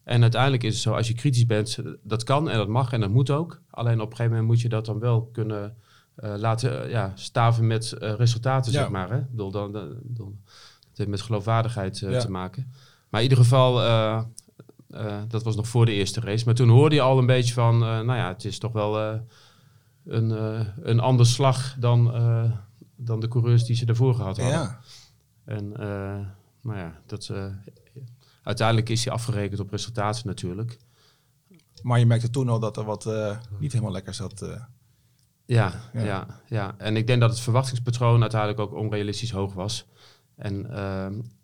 En uiteindelijk is het zo, als je kritisch bent, dat kan en dat mag en dat moet ook. Alleen op een gegeven moment moet je dat dan wel kunnen laten ja, staven met resultaten,
Ja.
zeg maar. Hè? Ik bedoel, dan, dan, dan- het heeft met geloofwaardigheid te maken. Maar in ieder geval, eh, dat was nog voor de eerste race. Maar toen hoorde je al een beetje van, eh, nou ja, het is toch wel eh, een, een ander slag dan, dan de coureurs die ze daarvoor gehad hadden.
Ja.
En nou ja, dat, uiteindelijk is hij afgerekend op resultaten natuurlijk.
Maar je merkte toen al dat er wat niet helemaal lekker zat.
Ja,
Ja.
ja. Ja, En ik denk dat het verwachtingspatroon uiteindelijk ook onrealistisch hoog was. En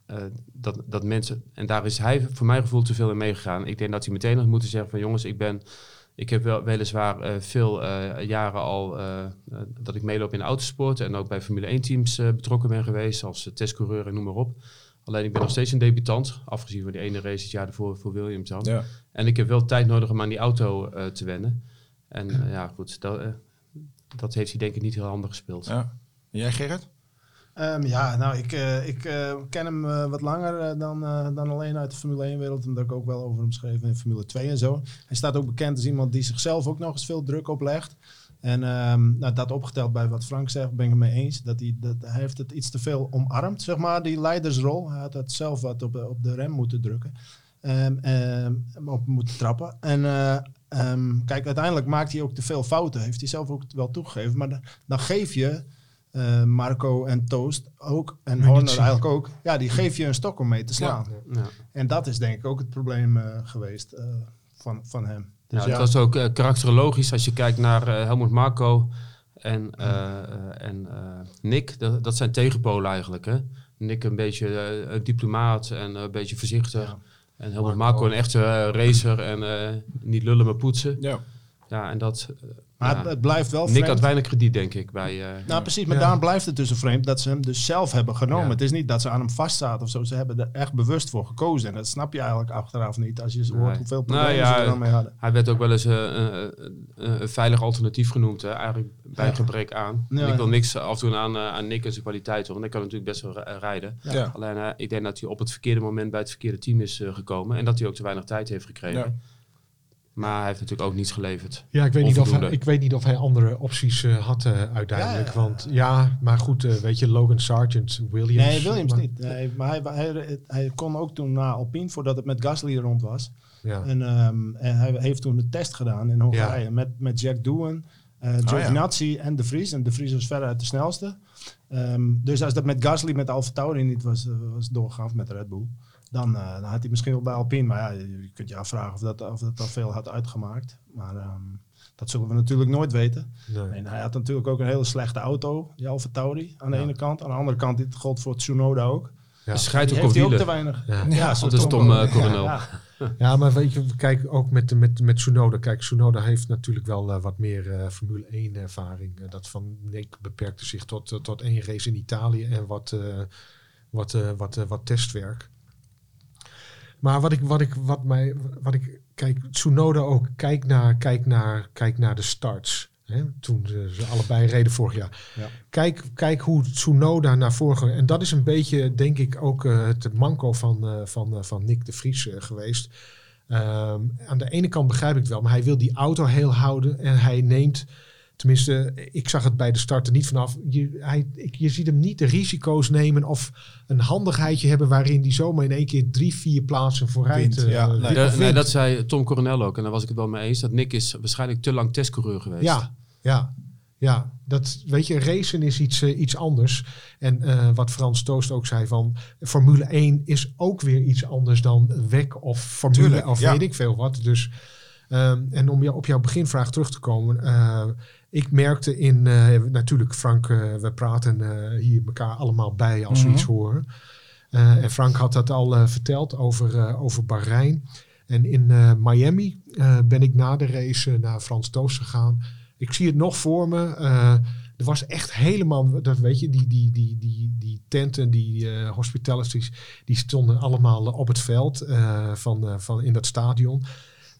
eh, dat, dat mensen, en daar is hij voor mijn gevoel te veel in meegegaan. Ik denk dat hij meteen had moeten zeggen van jongens, ik ben, ik heb wel weliswaar eh, veel eh, jaren al dat ik meeloop in de autosport en ook bij Formule 1 teams betrokken ben geweest als uh, testcoureur en noem maar op. Alleen ik ben nog steeds een debutant, afgezien van die ene race het jaar ervoor voor Williams dan.
Ja.
En ik heb wel tijd nodig om aan die auto te wennen. En ja, goed, dat, dat heeft hij denk ik niet heel handig gespeeld.
ja. En jij Gerrit?
Ehm, ja, nou, ik, eh, ik eh, ken hem eh, wat langer dan, dan alleen uit de Formule 1-wereld. Omdat ik ook wel over hem schreef in Formule 2 en zo. Hij staat ook bekend als iemand die zichzelf ook nog eens veel druk oplegt. En ehm, nou, dat opgeteld bij wat Frank zegt, ben ik het mee eens. Dat hij, dat, heeft het iets te veel omarmd, zeg maar, die leidersrol. Hij had het zelf wat op, op de rem moeten drukken. Ehm, op moeten trappen. En kijk, uiteindelijk maakt hij ook te veel fouten. Heeft hij zelf ook wel toegegeven. Maar dan geef je eh, Marco en Toast ook, en. Horner eigenlijk ook, ja, die geef je een stok om mee te slaan.
Ja.
En dat is denk ik ook het probleem eh, geweest eh, van, van hem. Dus
Ja, het was ook uh, karakterologisch als je kijkt naar uh, Helmut Marco en, uh, en Nick. Dat, dat, zijn tegenpolen eigenlijk. Hè? Nick een beetje diplomaat en een beetje voorzichtig. Ja. En Helmut Marco, Marco een echte racer en niet lullen maar poetsen.
Ja.
Ja, en dat...
Maar ja. het, blijft wel
Nick
vreemd.
had weinig krediet, denk ik. Bij, uh,
nou, precies. Maar ja. daarom blijft het dus vreemd dat ze hem dus zelf hebben genomen. Ja. Het is niet dat ze aan hem vastzaten of zo. Ze hebben er echt bewust voor gekozen. En dat snap je eigenlijk achteraf niet als je hoort nee. hoeveel problemen nou, ze er dan mee hadden.
Hij werd ook wel eens uh, uh, een veilig alternatief genoemd. Hè? Eigenlijk bij gebrek aan. En ik wil niks afdoen aan, aan Nick en zijn kwaliteit. Want hij kan natuurlijk best wel rijden. Alleen ik denk dat hij op het verkeerde moment bij het verkeerde team is gekomen. En dat hij ook te weinig tijd heeft gekregen. Maar hij heeft natuurlijk ook niets geleverd.
Ja, ik weet, niet of hij, ik weet niet of hij andere opties uh, had uh, uiteindelijk. Ja, ja, want ja, maar goed, uh, weet je, Logan Sargent, Williams.
Nee, Williams maar, niet. Nee, maar hij, hij, hij, kon ook toen naar Alpine, voordat het met Gasly rond was. Ja. En, um, en hij heeft toen de test gedaan in Hongarije met, met Jack Doohan, uh, Giovinazzi oh, en De Vries. En De Vries was veruit de snelste. Um, dus als dat met Gasly, met Alfa Tauri niet was, was doorgegaan met Red Bull dan, uh, dan had hij misschien wel bij Alpine. Maar ja, je, kunt je afvragen of dat, of dat al veel had uitgemaakt. Maar um, dat zullen we natuurlijk nooit weten. Nee. En hij had natuurlijk ook een hele slechte auto, die Alfa Tauri, aan de ja. ene kant. Aan de andere kant, dit gold voor Tsunoda ook.
Ja. Schijt ook
heeft hij ook te weinig.
Ja, ja, ja dat is Tom uh, Coronel.
Ja, ja. maar weet je, kijk ook met, met, met Tsunoda. Kijk, Tsunoda heeft natuurlijk wel uh, wat meer uh, Formule 1 ervaring. Uh, dat van Nick beperkte zich tot, tot één race in Italië en wat, wat, wat, wat testwerk. Maar wat ik, wat ik, wat mij, wat ik, kijk, Tsunoda ook, kijk naar, kijk naar, kijk naar de starts. Hè, toen ze, allebei reden vorig jaar. Ja. Kijk, kijk hoe Tsunoda naar voren En dat is een beetje, denk ik, ook uh, het manco van, uh, van, uh, van Nick de Vries geweest. Um, aan de ene kant begrijp ik het wel, maar hij wil die auto heel houden en hij neemt. Tenminste, ik zag het bij de start er niet vanaf. Je, hij, je ziet hem niet de risico's nemen of een handigheidje hebben waarin die zomaar in één keer drie, vier plaatsen vooruit
wint, ja. uh, nee, dat, nee, dat zei Tom Coronel ook. En daar was ik het wel mee eens. Dat Nick is waarschijnlijk te lang testcoureur geweest.
Ja, ja. Ja, dat weet je, racen is iets, uh, iets anders. En uh, wat Frans Toost ook zei van Formule 1 is ook weer iets anders dan WEC of Formule Tuurlijk, of ja. weet ik veel wat. Dus um, en om jou, op jouw beginvraag terug te komen. Uh, ik merkte in, uh, natuurlijk Frank, uh, we praten uh, hier elkaar allemaal bij als we mm -hmm. iets horen. en Frank had dat al verteld over, over Bahrein. En in Miami ben ik na de race naar Frans Toos gegaan. Ik zie het nog voor me. er was echt helemaal, dat weet je, die, die, die, die, die tenten, die hospitalities, die stonden allemaal op het veld van, van in dat stadion.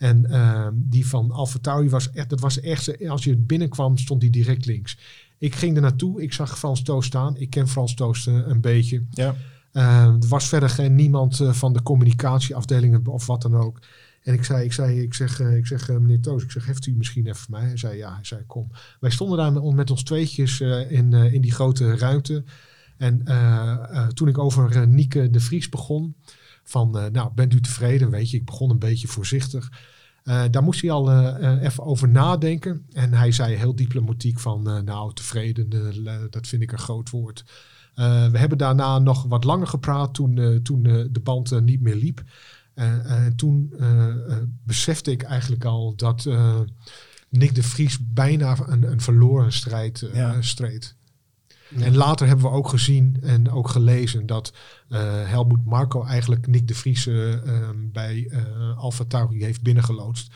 En uh, die van Alfa Tauri was echt, dat was echt, als je binnenkwam stond die direct links. Ik ging er naartoe, ik zag Frans Toos staan. Ik ken Frans Toos uh, een beetje.
Ja.
Uh, er was verder geen niemand uh, van de communicatieafdelingen of wat dan ook. En ik zei, ik zei, ik zeg, ik zeg meneer Toos, ik zeg, heeft u misschien even voor mij? Hij zei, ja, hij zei, kom. Wij stonden daar met, ons tweetjes in, in die grote ruimte. En toen ik over Nieke de Vries begon, van, nou, bent u tevreden? Weet je, ik begon een beetje voorzichtig. Uh, daar moest hij al uh, even over nadenken. En hij zei heel diplomatiek van, nou, tevreden, dat vind ik een groot woord. we hebben daarna nog wat langer gepraat toen, toen de band niet meer liep. en toen besefte ik eigenlijk al dat Nick de Vries bijna een, een verloren strijd ja. streed. Ja. En later hebben we ook gezien en ook gelezen dat uh, Helmoet Marco eigenlijk Nick de Vries uh, bij uh, Alfa Tauri heeft binnengeloodst.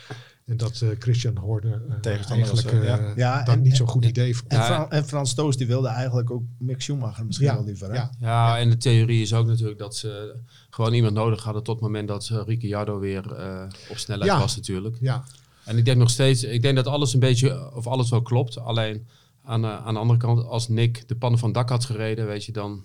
En dat Christian Horner eigenlijk ja. ja, dat en, niet zo'n goed
en,
idee vond.
En, en, Frans Toos die wilde eigenlijk ook Mick Schumacher misschien
ja.
wel liever. Hè?
Ja. ja, en de theorie is ook natuurlijk dat ze gewoon iemand nodig hadden tot het moment dat Ricciardo weer op snelheid was natuurlijk.
Ja.
En ik denk nog steeds, ik denk dat alles een beetje, of alles wel klopt. Alleen aan, de- aan de andere kant, als Nick de pannen van dak had gereden, weet je, dan,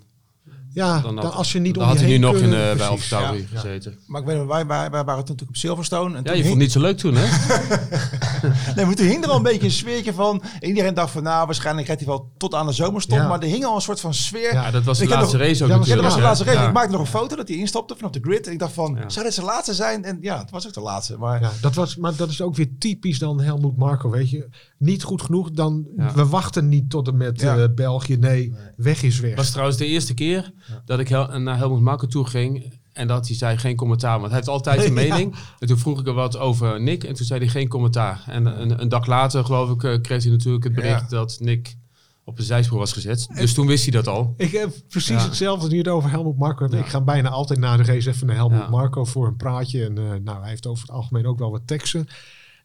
Ja,
dan,
dan,
had,
als je niet
dan
om
had
je
hij nu nog in, bij. Alfa
ja.
gezeten.
Maar ik weet, wij, wij, wij waren toen natuurlijk op Silverstone. En
Ja,
toen
je
hing-
vond het niet zo leuk toen, hè?
Nee, maar toen hing er al een beetje een sfeertje van. En iedereen dacht van, nou, waarschijnlijk rijdt hij wel tot aan de zomerstop.
Ja.
Maar er hing al een soort van sfeer.
Ja,
dat was de
Ik heb
laatste
nog-
race ook
Ja, was-
Ja, dat was de
natuurlijk,
laatste race.
Ja.
Ik maakte nog een foto dat hij instapte vanaf de grid. En ik dacht van,
Ja.
zou dit zijn laatste zijn? En ja, het was ook de laatste. Maar
Ja, dat was, maar dat is ook weer typisch dan Helmoet Marco, weet je. Niet goed genoeg, dan
Ja.
we wachten niet tot en met
Ja.
eh, België. Nee, weg is weg.
Was trouwens de eerste keer dat ik hel- naar Helmut Marko toe ging. En dat hij zei geen commentaar. Want hij heeft altijd een
Ja.
mening. En toen vroeg ik er wat over Nick. En toen zei hij geen commentaar. En een, een dag later, geloof ik, eh, kreeg hij natuurlijk het bericht
Ja.
dat Nick op de zijspoor was gezet. Dus toen wist hij dat al.
Ik heb precies
Ja.
hetzelfde nu het over Helmut Marco. Ik ga bijna altijd na de race even naar Helmut. Marco voor een praatje. En eh, nou, hij heeft over het algemeen ook wel wat teksten.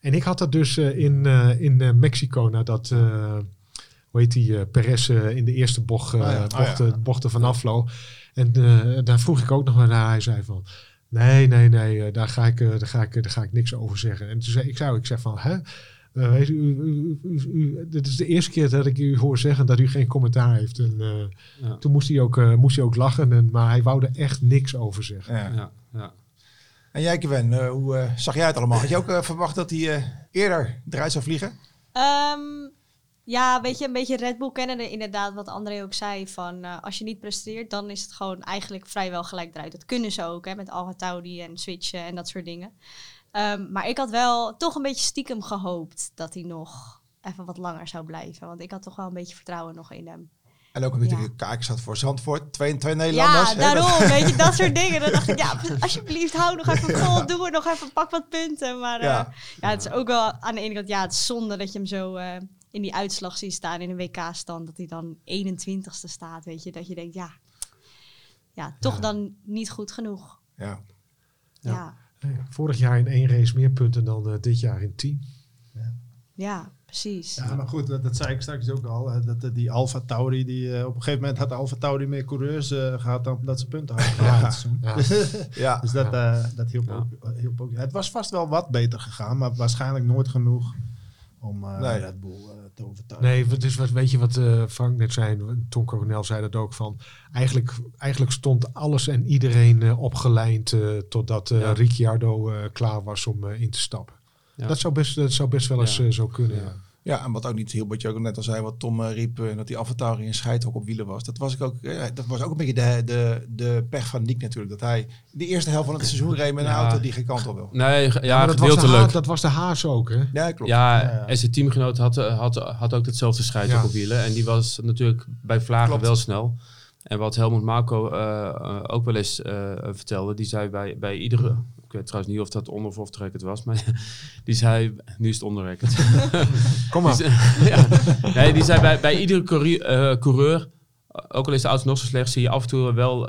En ik had dat dus eh, in, in Mexico nadat, eh hoe heet die, eh, Perez eh, in de eerste bocht, eh
Ah ja. Ah ja.
bochten van afvloog. En eh, daar vroeg ik ook nog naar. Hij zei van, nee, nee, nee, daar, ga ik, daar, ga ik, daar ga ik niks over zeggen. En toen zei ik, zou, ik zeg van, hè? Weet u, u, u, u- u- dit is de eerste keer dat ik u hoor zeggen dat u geen commentaar heeft. En, eh,
Ja.
toen moest hij ook, eh, moest hij ook lachen, en, maar hij wou er echt niks over zeggen.
ja.
Ja, ja.
En jij, Kevin, eh, hoe eh, zag jij het allemaal? Had je ook verwacht dat hij eh, eerder eruit zou vliegen?
Ehm, ja, weet je, een beetje Red Bull kennen inderdaad wat André ook zei. Van eh, als je niet presteert, dan is het gewoon eigenlijk vrijwel gelijk eruit. Dat kunnen ze ook, hè, met Alfa Tauri en switchen en dat soort dingen. Ehm, maar ik had wel toch een beetje stiekem gehoopt dat hij nog even wat langer zou blijven. Want ik had toch wel een beetje vertrouwen nog in hem.
En ook omdat
Ja.
kijkers had voor Zandvoort. Twee, twee Nederlanders.
Ja,
hè, dat-
daarom, weet je, dat soort dingen. Dan dacht ik, ja, alsjeblieft, hou nog even vol, doe het nog even, pak wat punten. Maar eh,
Ja.
ja. het is ook wel aan de ene kant, ja, het is zonde dat je hem zo eh, in die uitslag ziet staan in een WK-stand, dat hij dan 21ste staat, weet je. Dat je denkt, ja, ja toch dan niet goed genoeg.
Ja.
Ja,
Nee, Vorig jaar in één race meer punten dan eh, dit jaar in tien.
ja, precies.
Ja, maar goed, dat, dat zei ik straks ook al. Dat, eh, die Alfa Tauri, die, eh, op een gegeven moment had Alfa Tauri meer coureurs eh, gehad dan dat ze punten hadden gehad.
Ja.
Ja.
Dus dat, eh, dat hielp,
Ja.
ook, hielp ook. Het was vast wel wat beter gegaan, maar waarschijnlijk nooit genoeg om eh
Nee.
Red Bull te overtuigen.
Nee, is wat, weet je wat eh, Frank net zei? Tom Coronel zei dat ook van. Eigenlijk, eigenlijk stond alles en iedereen eh, opgelijnd eh, totdat eh
Ja.
Ricciardo eh, klaar was om eh, in te stappen.
Ja.
Dat, zou best, dat zou best wel eens
Ja.
zo kunnen. Ja.
En wat ook niet heel wat je ook net al zei, wat Tom eh, riep, eh, dat die Avatar in scheidhok op wielen was. Dat was, ik ook, dat was ook een beetje de, de, de pech van Nick natuurlijk. Dat hij de eerste helft van het seizoen reed met een
Ja.
auto die geen kant op wil.
Nee,
Ja, dat, was de. Haas, dat was de Haas ook, hè?
Ja, klopt.
Ja,
Ja, ja.
en zijn teamgenoot had, eh, had, had ook hetzelfde scheidje
Ja.
op wielen. En die was natuurlijk bij Vlagen
Klopt.
wel snel. En wat Helmut Marco eh, eh, ook wel eens eh, vertelde, die zei bij, bij iedere... Ik weet trouwens niet of dat onder- of off-record was, maar die zei... Nu is het onderrecord.
Kom maar.
Die zei- ja. Nee, die zei bij, bij iedere coureur, coureur, ook al is de auto nog zo slecht, zie je af en toe wel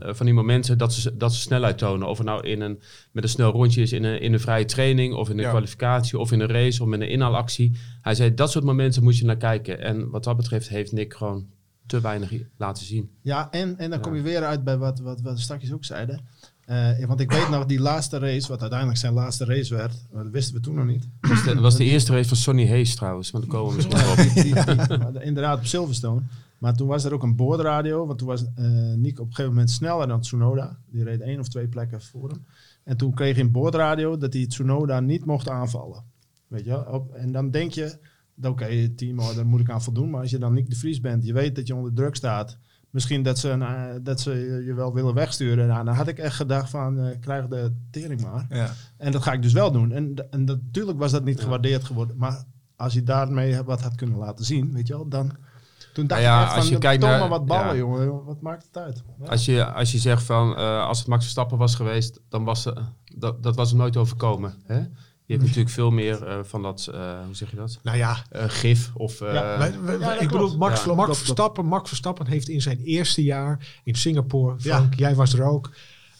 van die momenten dat ze, dat ze snelheid tonen. Of het nou in een, met een snel rondje is in een, in een vrije training, of in een
Ja.
kwalificatie, of in een race, of met een inhaalactie. Hij zei, dat soort momenten moet je naar kijken. En wat dat betreft heeft Nick gewoon te weinig laten zien.
Ja, en, en dan kom je weer uit bij wat, wat, wat we straks ook zeiden. Eh, want ik weet nog, die laatste race, wat uiteindelijk zijn laatste race werd, dat wisten we toen nog niet.
Dat was de, was de eerste race van Sonny Hayes trouwens, maar daar komen we misschien op.
Die- die- die- maar inderdaad op Silverstone. Maar toen was er ook een boordradio, want toen was eh Nick op een gegeven moment sneller dan Tsunoda. Die reed één of twee plekken voor hem. En toen kreeg hij een boordradio dat hij Tsunoda niet mocht aanvallen. Weet je? Op, en dan denk je, oké, team, oh, daar moet ik aan voldoen. Maar als je dan Nick de Vries bent, je weet dat je onder druk staat. Misschien dat ze, een, eh, dat ze je wel willen wegsturen. Nou, dan had ik echt gedacht van, eh, krijg de tering maar.
Ja.
En dat ga ik dus wel doen. En, en dat, natuurlijk was dat niet gewaardeerd geworden. Maar als je daarmee wat had kunnen laten zien, weet je wel, dan... Toen dacht
Nou ja,
ik echt
als
van,
je kijkt naar-
maar wat ballen,
ja.
jongen. Wat maakt het uit? Ja.
Als je, als je zegt van, eh, als het Max Verstappen was geweest, dan was ze, dat, dat was hem nooit overkomen. Hè? Je hebt natuurlijk veel meer eh, van dat, eh, hoe zeg je dat,
Nou ja,
Eh, gif of... eh,
Ja,
wij- wij-
Ja, dat
ik bedoel. Max,
Ja,
Max,
klopt,
Verstappen, Max Verstappen heeft in zijn eerste jaar in Singapore, Frank, jij was er ook,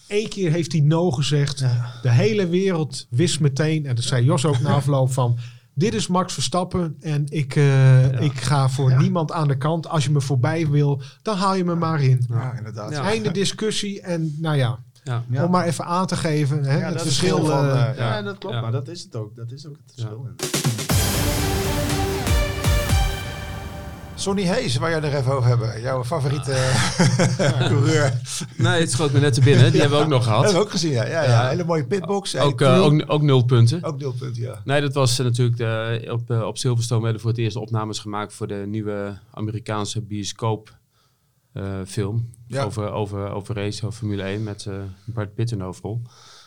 één keer heeft hij no gezegd.
Ja.
De hele wereld wist meteen, en dat zei Jos ook na afloop van... Dit is Max Verstappen en ik, eh, ik ga voor
Ja.
niemand aan de kant. Als je me voorbij wil, dan haal je me maar in.
Ja, inderdaad.
Ja.
Einde discussie en nou. Ja. Om maar even aan te geven. Hè,
Ja,
het verschil
van,
eh,
eh,
Ja,
Ja.
dat klopt.
Ja.
Maar dat is het ook. Dat is ook het verschil.
Sonny Hayes, waar jij er even over hebben. Jouw favoriete eh, coureur.
Nee, het schoot me net te binnen. Die hebben we ook nog
Dat hebben
gehad.
we ook gezien, ja. ja, ja.
Ja.
Hele mooie pitbox.
Ook, ook, ook nul punten.
ook deelpunt, ja.
Nee, dat was natuurlijk de, op, op Silverstone werden voor het eerst opnames gemaakt voor de nieuwe Amerikaanse bioscoop film.
Ja.
Over, over, over race, over Formule 1 met eh Bart Pitt in.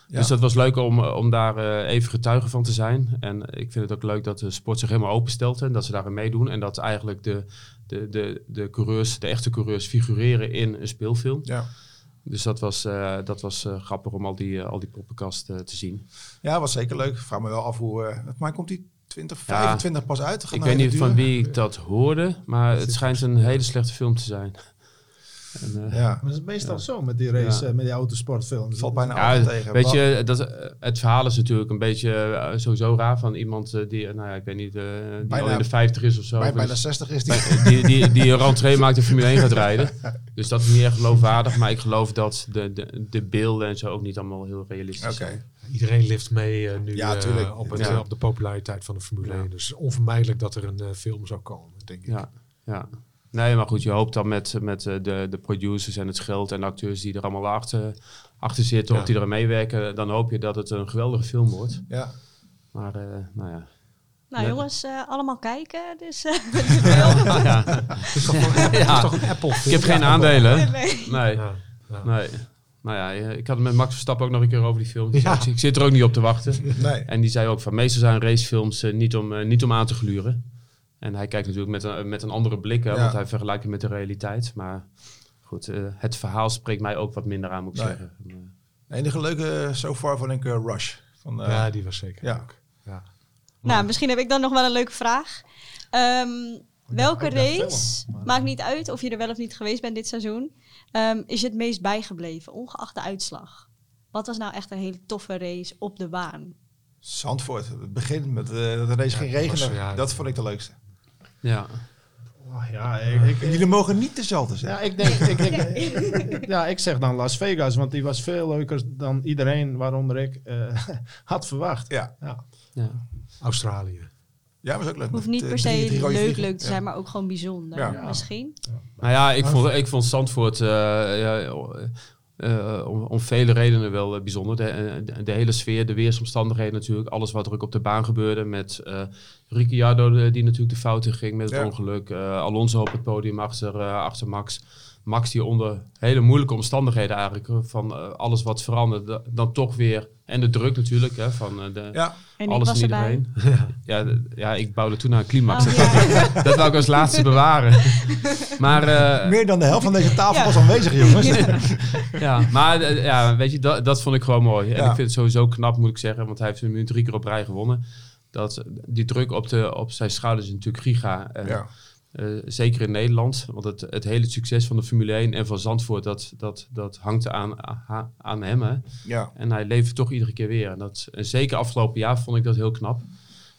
Ja.
Dus dat was leuk om, eh, om daar eh, even getuige van te zijn. En ik vind het ook leuk dat de sport zich helemaal openstelt en dat ze daarin meedoen. En dat eigenlijk de, de, de, de coureurs, de echte coureurs, figureren in een speelfilm.
Ja.
Dus dat was, eh, dat was eh, grappig om al die, eh, al die poppenkast eh, te zien.
ja, was zeker leuk. Ik vraag me wel af hoe... eh maar komt die 2025 pas uit?
Ik weet niet van wie ik dat hoorde, maar het schijnt een hele slechte film te zijn. En, eh,
Ja,
Maar dat is meestal zo met die race,
Ja.
eh, met die autosportfilms.
het valt bijna
ja,
altijd tegen.
weet je, dat, eh, het verhaal is natuurlijk een beetje sowieso raar van iemand die, nou ja, ik weet niet, eh, die
Bijna-
al in de 50 is of zo.
Bij, bijna
Dus-
60 is die.
die, die, die een rentree maakt en Formule 1 gaat rijden. Dus dat is niet echt geloofwaardig, maar ik geloof dat de, de, de beelden en zo ook niet allemaal heel realistisch
Oké.
zijn.
Iedereen lift mee nu
Ja,
op, het,
Ja.
op de populariteit van de Formule
Ja.
1. Dus onvermijdelijk dat er een film zou komen, denk ik.
Ja, ja. Nee, maar goed, je hoopt dan met, met eh, de, de producers en het geld en de acteurs die er allemaal achter, achter zitten
Ja.
of die er aan meewerken, dan hoop je dat het een geweldige film wordt.
Ja.
Maar, eh, nou ja.
Nou
Ja.
jongens, eh, allemaal kijken. Dus eh,
ja.
Het is toch, het is
Ja.
toch een Apple
Ik heb geen aandelen. Nee,
Ja, ja.
nee. Nou ja, ik had het met Max Verstappen ook nog een keer over die film.
Ja.
Ik, ik zit er ook niet op te wachten.
Nee.
En die zei ook van meestal zijn racefilms niet, om, niet om aan te gluren. En hij kijkt natuurlijk met een, met een andere blik, hè,
Ja.
want hij vergelijkt het met de realiteit. Maar goed, eh, het verhaal spreekt mij ook wat minder aan, moet ik
Nee.
zeggen. Eh,
De enige leuke so far vond ik eh, Rush. Van, eh,
Ja, die was zeker
Ja.
leuk. Ja.
nou, misschien heb ik dan nog wel een leuke vraag. Ehm, welke race,
film, maar-
maakt niet uit of je er wel of niet geweest bent dit seizoen, ehm, is je het meest bijgebleven, ongeacht de uitslag? Wat was nou echt een hele toffe race op de baan?
Zandvoort. Het begin met eh, dat de race ging regenen.
ja.
dat vond ik de leukste.
Ja.
Oh, ja, ik, ik,
En jullie mogen niet dezelfde zijn.
ja, ik denk, ik, denk- ja, ik zeg dan Las Vegas, want die was veel leuker dan iedereen, waaronder ik, eh, had verwacht.
Ja.
Ja.
ja.
Australië.
Ja, was ook leuk.
Hoeft niet per
drie-
se
drie
leuk,
vliegen.
leuk te
Ja.
zijn, maar ook gewoon bijzonder
Ja.
misschien.
Nou ja, ik vond, ik vond Zandvoort eh, eh, om, om vele redenen wel eh, bijzonder. De, eh, de, de hele sfeer, de weersomstandigheden natuurlijk. Alles wat er ook op de baan gebeurde. Met eh Ricciardo die natuurlijk de fouten ging met het
Ja.
ongeluk. Alonso op het podium achter, achter Max. Max die onder hele moeilijke omstandigheden eigenlijk... eh, van eh, alles wat veranderde, dan toch weer... En de druk natuurlijk, hè, van eh, de,
Ja,
En
alles en iedereen. Ja, de- ja, ik bouwde toen naar een climax.
Oh,
dat, wou
ja.
ik, dat wou ik als laatste bewaren. Maar, eh,
meer dan de helft van deze tafel
Ja.
was aanwezig, jongens.
ja, maar ja, weet je, dat, dat vond ik gewoon mooi. En
Ja.
ik vind het sowieso knap, moet ik zeggen. Want hij heeft nu drie keer op rij gewonnen. Dat die druk op, de, op zijn schouders is natuurlijk giga. En,
Ja.
Eh, zeker in Nederland. Want het, het hele succes van de Formule 1 en van Zandvoort... dat, dat, dat hangt aan, aan- aan hem. Hè.
Ja.
En hij levert toch iedere keer weer. En, dat, en zeker afgelopen jaar vond ik dat heel knap.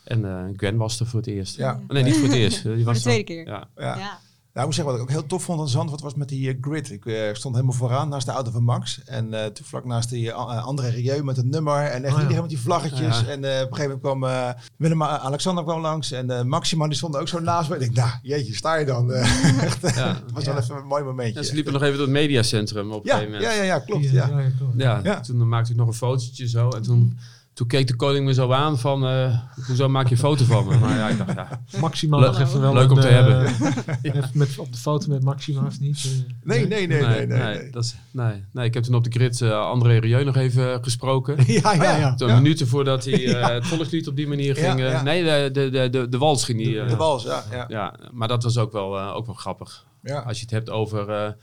En eh Gwen was er voor het eerst.
Ja.
Nee, niet voor het eerst. Die was
Voor de tweede keer.
Ja.
Ja.
Ja.
Nou, ik moet zeggen, wat ik ook heel tof vond aan Zandvoort was met die eh, grid. Ik eh, stond helemaal vooraan naast de auto van Max. En eh, toen vlak naast die uh, André Rieu met het nummer. En echt
Oh, ja.
iedereen met die vlaggetjes.
Ja.
En eh, op een gegeven moment kwam eh, Willem Alexander kwam langs. En eh Maxima die stond ook zo naast me. Ik denk, nou, jeetje, sta je dan? Eh, echt,
Ja.
Was wel even een mooi momentje.
Ja, ze liepen nog even door het mediacentrum op een gegeven moment.
ja, ja, ja, klopt. Ja.
ja, klopt.
Ja,
Ja.
toen maakte ik nog een fotootje zo. En toen, toen keek de koning me zo aan van... eh, hoezo maak je een foto van me? Maar ja, ik dacht, ja.
Maximaal
Leuk-
nog even wel
leuk om te
eh,
hebben.
even met, op de foto met Maxima of niet? eh?
Nee, nee, nee, nee, nee. nee.
Dat is, nee, nee, ik heb toen op de grid eh, André Rieu nog even gesproken.
Ja, ja, ja.
Toen
Ja.
minuten voordat hij eh, het volkslied op die manier ging... eh,
ja.
Nee, de, de, de, de, de wals ging die... eh,
De wals, ja. ja.
ja, maar dat was ook wel, eh, ook wel grappig.
ja.
Als je het hebt over...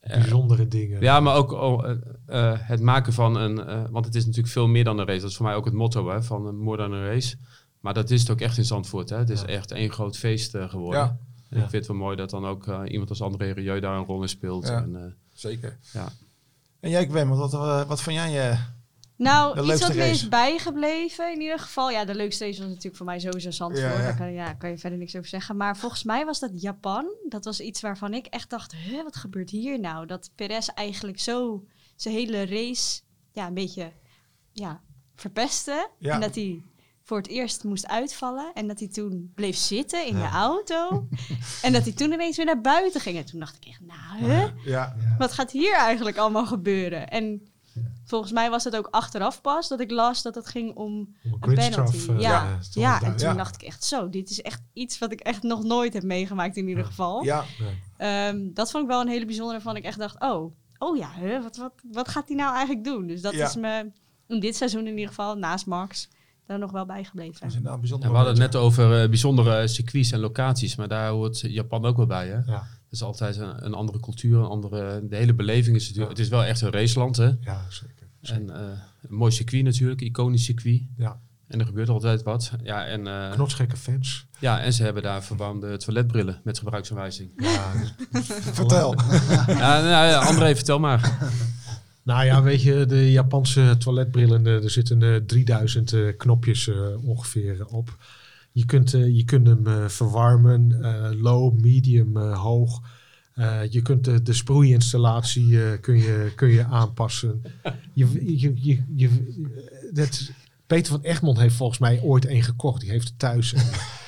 Bijzondere dingen.
Ja, maar ook oh, eh, eh, het maken van een... eh, want het is natuurlijk veel meer dan een race. Dat is voor mij ook het motto hè, van uh, more dan een race. Maar dat is het ook echt in Zandvoort. Hè. Het is
Ja.
echt één groot feest eh, geworden.
Ja.
En
Ja.
ik vind het wel mooi dat dan ook eh, iemand als André Rieu daar een rol in speelt.
Ja.
En, eh,
Zeker.
ja.
En jij, Gwen, wat, wat, wat vond jij?
Nou,
De
iets wat me is bijgebleven in ieder geval. Ja, de leukste race was natuurlijk voor mij sowieso Zandvoort.
Ja, ja.
Daar kan, ja, kan je verder niks over zeggen. Maar volgens mij was dat Japan. Dat was iets waarvan ik echt dacht, wat gebeurt hier nou? Dat Perez eigenlijk zo zijn hele race ja, een beetje ja, verpestte.
Ja.
En dat hij voor het eerst moest uitvallen. En dat hij toen bleef zitten in de auto. en dat hij toen ineens weer naar buiten ging. En toen dacht ik echt, nou, hè?
Ja.
wat gaat hier eigenlijk allemaal gebeuren? En volgens mij was het ook achteraf pas dat ik las dat het ging om
Om
een penalty.
eh,
ja, ja, en toen
Ja.
dacht ik echt zo, dit is echt iets wat ik echt nog nooit heb meegemaakt in ieder geval.
Ja.
Ehm, dat vond ik wel een hele bijzondere waarvan ik echt dacht, oh, oh ja, hè, wat, wat, wat gaat hij nou eigenlijk doen? Dus dat
Ja.
is me in dit seizoen in ieder geval, naast Max, daar nog wel bijgebleven.
Dat is inderdaad een bijzonder
Ja, we hadden het net over eh, bijzondere circuits en locaties, maar daar hoort Japan ook wel bij. Hè?
Ja,
is altijd een, een andere cultuur, een andere, de hele beleving is natuurlijk, het is wel echt een raceland. Hè?
ja zeker.
En eh, een mooi circuit natuurlijk, iconisch circuit.
Ja.
En er gebeurt altijd wat. Ja, en, eh,
Knotsgekke fans.
ja, en ze hebben daar verwarmde toiletbrillen met gebruiksaanwijzing.
Ja,
Vertel.
ja, nou, ja, André, vertel maar.
Nou ja, weet je, de Japanse toiletbrillen, eh, er zitten eh, 3000 eh, knopjes eh, ongeveer op. Je kunt, eh, je kunt hem eh, verwarmen, eh, low, medium, hoog. Je kunt de, de sproeiinstallatie kun je, kun je aanpassen. Je, je, je, dat, Peter van Egmond heeft volgens mij ooit één gekocht. Die heeft het thuis.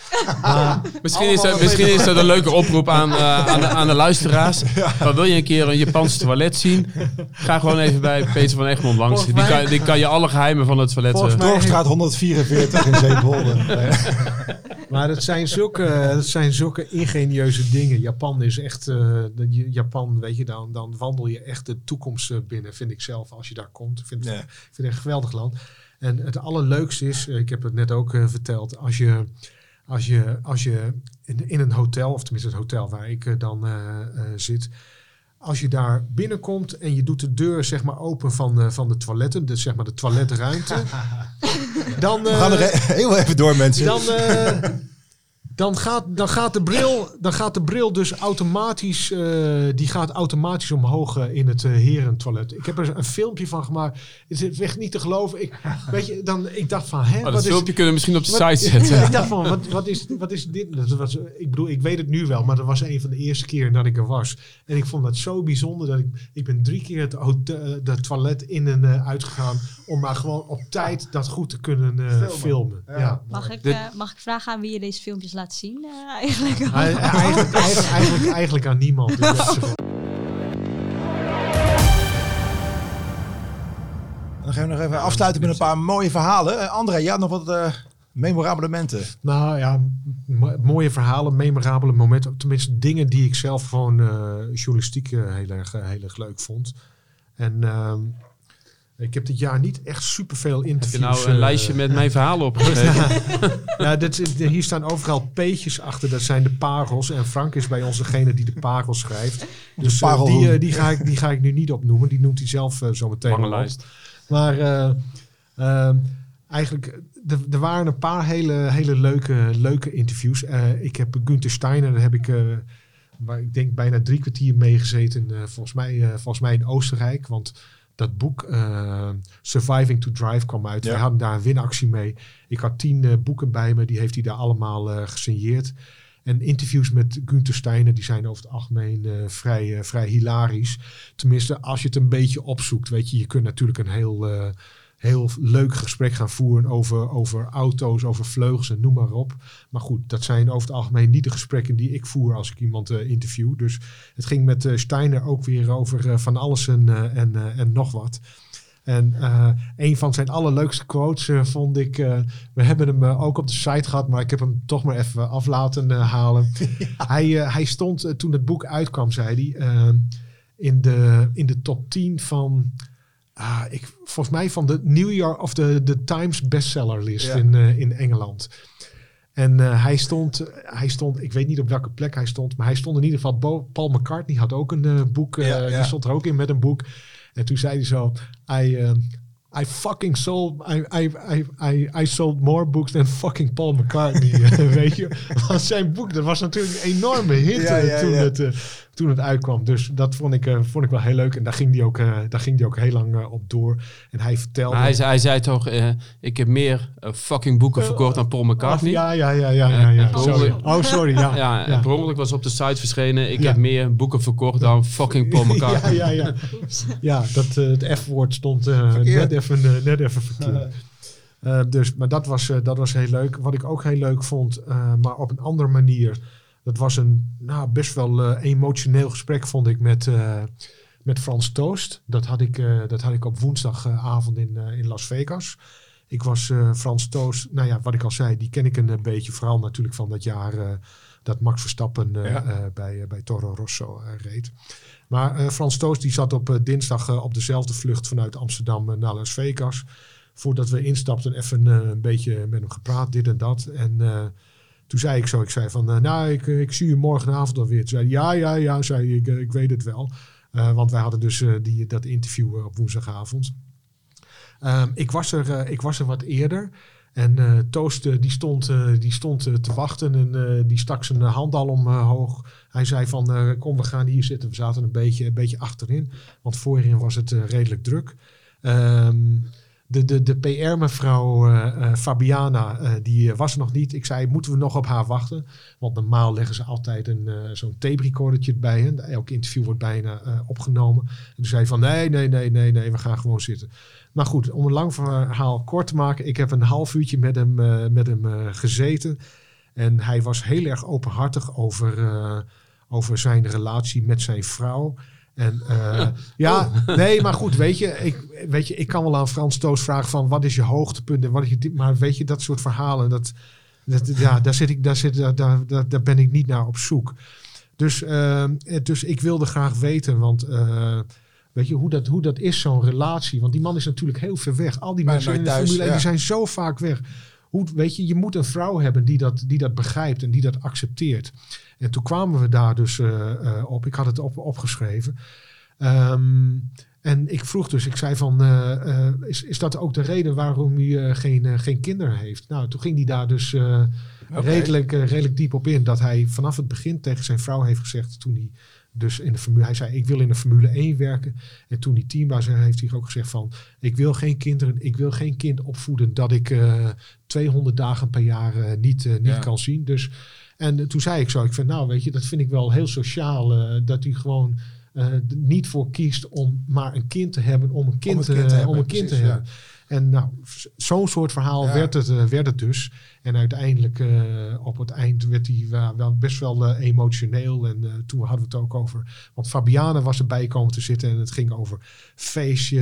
Maar,
Misschien is, dat, misschien is dat een leuke oproep aan, eh, aan, de, aan de luisteraars. Maar wil je een keer een Japans toilet zien? Ga gewoon even bij Peter van Egmond langs. Die kan, die kan je alle geheimen van het toilet...
Volgens
eh,
mij-
Dorpstraat 144 in Zeepolder.
Maar dat zijn, zulke, dat zijn zulke ingenieuze dingen. Japan is echt, eh, Japan, weet je, dan, dan wandel je echt de toekomst binnen, vind ik zelf, als je daar komt. Ik vind, het-
Ja.
ik vind het een geweldig land. En het allerleukste is, ik heb het net ook verteld, als je, als je, als je in, in een hotel, of tenminste het hotel waar ik eh, dan eh, eh, zit, als je daar binnenkomt en je doet de deur zeg maar open van, eh, van de toiletten, dus zeg maar de toiletruimte, dan...
We gaan er heel even door, mensen.
dan, eh, dan, gaat, dan, gaat de bril, dan gaat de bril dus automatisch, eh, die gaat automatisch omhoog eh, in het eh, herentoilet. Ik heb er een filmpje van gemaakt. Het is echt niet te geloven. Ik, weet je, dan, ik dacht van, hè,
maar dat
wat is...
filmpje kunnen we misschien op de
wat-
site zetten.
ik dacht van, wat, wat, is, wat is dit? Dat was, ik bedoel, ik weet het nu wel, maar dat was een van de eerste keren dat ik er was. En ik vond dat zo bijzonder dat ik, ik ben drie keer het hotel, de toilet in en eh, uitgegaan om maar gewoon op tijd dat goed te kunnen eh, filmen. Ja.
Mag ik, eh, mag ik vragen aan wie je deze filmpjes laat zien eh, eigenlijk?
Hij- Eigenlijk, eigenlijk, eigenlijk, eigenlijk aan niemand. Dus
Dan gaan we nog even afsluiten met een paar mooie verhalen. Eh, André, jij had nog wat eh, memorabele momenten.
Nou ja, mo- mooie verhalen, memorabele momenten. Tenminste, dingen die ik zelf gewoon eh, journalistiek heel, erg, heel erg leuk vond. En ehm, ik heb dit jaar niet echt superveel
Heb
interviews.
je nou een
eh,
lijstje met mijn verhalen opgeschreven?
Ja, dit, is- hier staan overal P'tjes achter. Dat zijn de parels. En Frank is bij ons degene die de parels schrijft. Dus eh, die, eh, die, ga ik, die ga ik nu niet opnoemen. Die noemt hij zelf zo meteen op.
lijst.
Maar eh, ehm, eigenlijk, er- er waren een paar hele, hele leuke, leuke interviews. Eh, ik heb Gunther Steiner, daar heb ik, eh, waar ik denk bijna drie kwartier mee gezeten. eh, volgens, mij, eh, volgens mij in Oostenrijk. Want dat boek eh, Surviving to Drive kwam uit.
Ja.
We hadden daar een winactie mee. Ik had tien eh, boeken bij me. Die heeft hij daar allemaal eh, gesigneerd. En interviews met Gunther Steiner, die zijn over het algemeen vrij, vrij hilarisch. Tenminste, als je het een beetje opzoekt. Weet je, je kunt natuurlijk een heel, heel leuk gesprek gaan voeren over, over auto's, over vleugels en noem maar op. Maar goed, dat zijn over het algemeen niet de gesprekken die ik voer als ik iemand eh, interview. Dus het ging met eh, Steiner ook weer over eh, van alles en, en, en nog wat. En een van zijn allerleukste quotes vond ik. we hebben hem ook op de site gehad, maar ik heb hem toch maar even af laten halen. Hij, hij stond toen het boek uitkwam, zei hij, in, de, in de top 10 van. Ah, ik, volgens mij van de New York of de, de Times bestsellerlist
Ja.
in, eh, in Engeland. En eh, hij, stond, hij stond, ik weet niet op welke plek hij stond, maar hij stond in ieder geval. Bo- Paul McCartney had ook een eh, boek,
Ja, ja.
die stond er ook in met een boek. En toen zei hij zo: I, I fucking sold, I, I, I, I, I sold more books than fucking Paul McCartney. eh, weet je, want zijn boek, dat was natuurlijk een enorme hit
Ja,
eh,
ja,
toen,
ja.
Het, eh, toen het uitkwam. Dus dat vond ik, eh, vond ik wel heel leuk. En daar ging hij ook, eh, daar ging die ook heel lang op door. En hij vertelde.
Hij, zei- hij zei toch, eh, ik heb meer fucking boeken verkocht dan Paul McCartney.
Ja, ja, ja, ja, ja. ja. Sorry. Oh, sorry. Ja,
Ja, en ongeluk was op de site verschenen. Ik
Ja.
heb meer boeken verkocht dan fucking Paul
ja,
McCartney.
ja, ja. ja, dat, eh, het F-woord stond eh, net, even, eh, net even verkeerd. Eh, dus, maar dat was, eh, dat was heel leuk. Wat ik ook heel leuk vond, maar op een andere manier. Dat was een nou, best wel emotioneel gesprek, vond ik, met, met Frans Toost. Dat had ik, dat had ik op woensdagavond in, in Las Vegas. Ik was Frans Toost, nou ja, wat ik al zei, die ken ik een, beetje. Vooral natuurlijk van dat jaar dat Max Verstappen
Ja.
bij, bij Toro Rosso reed. Maar eh, Frans Toost die zat op eh, dinsdag eh, op dezelfde vlucht vanuit Amsterdam naar Las Vegas. Voordat we instapten, even een beetje met hem gepraat, dit en dat. En toen zei ik zo, ik zei van, nou, ik, zie je morgenavond alweer. Toen zei ja, ja, ja, zei ik, ik weet het wel. Want wij hadden dus die, dat interview op woensdagavond. Ehm, ik, was er, ik was er wat eerder. En eh, die stond, die stond te wachten en die stak zijn hand al omhoog. Hij zei van, eh, kom we gaan hier zitten. We zaten een beetje, een beetje achterin, want voorin was het eh, redelijk druk. Ehm, de, de, de PR-mevrouw eh, Fabiana, die was er nog niet. Ik zei, moeten we nog op haar wachten? Want normaal leggen ze altijd een, zo'n tape recordertje bij hen. Elk interview wordt bijna opgenomen. En toen zei hij van, nee, nee, nee, nee, nee, we gaan gewoon zitten. Maar goed, om een lang verhaal kort te maken. Ik heb een half uurtje met hem, met hem gezeten. En hij was heel erg openhartig over, over zijn relatie met zijn vrouw. En eh, ja, nee, maar goed, weet je, ik, weet je, ik kan wel aan Frans Toos vragen van wat is je hoogtepunt en wat is je dit, maar weet je, dat soort verhalen, dat, dat, ja, daar, zit ik, daar, zit, daar, daar, daar, ben ik niet naar op zoek. Dus, eh, dus ik wilde graag weten, want eh, weet je, hoe dat, hoe dat is, zo'n relatie. Want die man is natuurlijk heel ver weg. Al die mensen in de
thuis,
Formule 1 die zijn zo vaak weg. Hoe, weet je, je moet een vrouw hebben die dat, die dat begrijpt en die dat accepteert. En toen kwamen we daar dus eh, eh, op. Ik had het op, opgeschreven. Ehm, en ik vroeg dus, ik zei van, eh, is, is dat ook de reden waarom u geen, geen kinderen heeft? Nou, toen ging hij daar dus redelijk, redelijk diep op in. Dat hij vanaf het begin tegen zijn vrouw heeft gezegd, toen hij dus in de Formule, hij zei, ik wil in de Formule 1 werken. En toen hij teambaas heeft hij ook gezegd van, ik wil geen kinderen, ik wil geen kind opvoeden dat ik eh 200 dagen per jaar eh, niet, eh, niet
Ja.
kan zien. Dus, en toen zei ik zo, ik vind, nou weet je, dat vind ik wel heel sociaal, dat hij gewoon niet voor kiest om maar een kind te hebben, om een kind,
het
te,
kind te hebben,
om een kind te
ja.
En nou, zo'n soort verhaal
Ja.
werd, het, eh, werd het dus. En uiteindelijk eh, op het eind werd hij wel, wel best wel eh, emotioneel. En toen hadden we het ook over. Want Fabiane was erbij komen te zitten en het ging over feestje.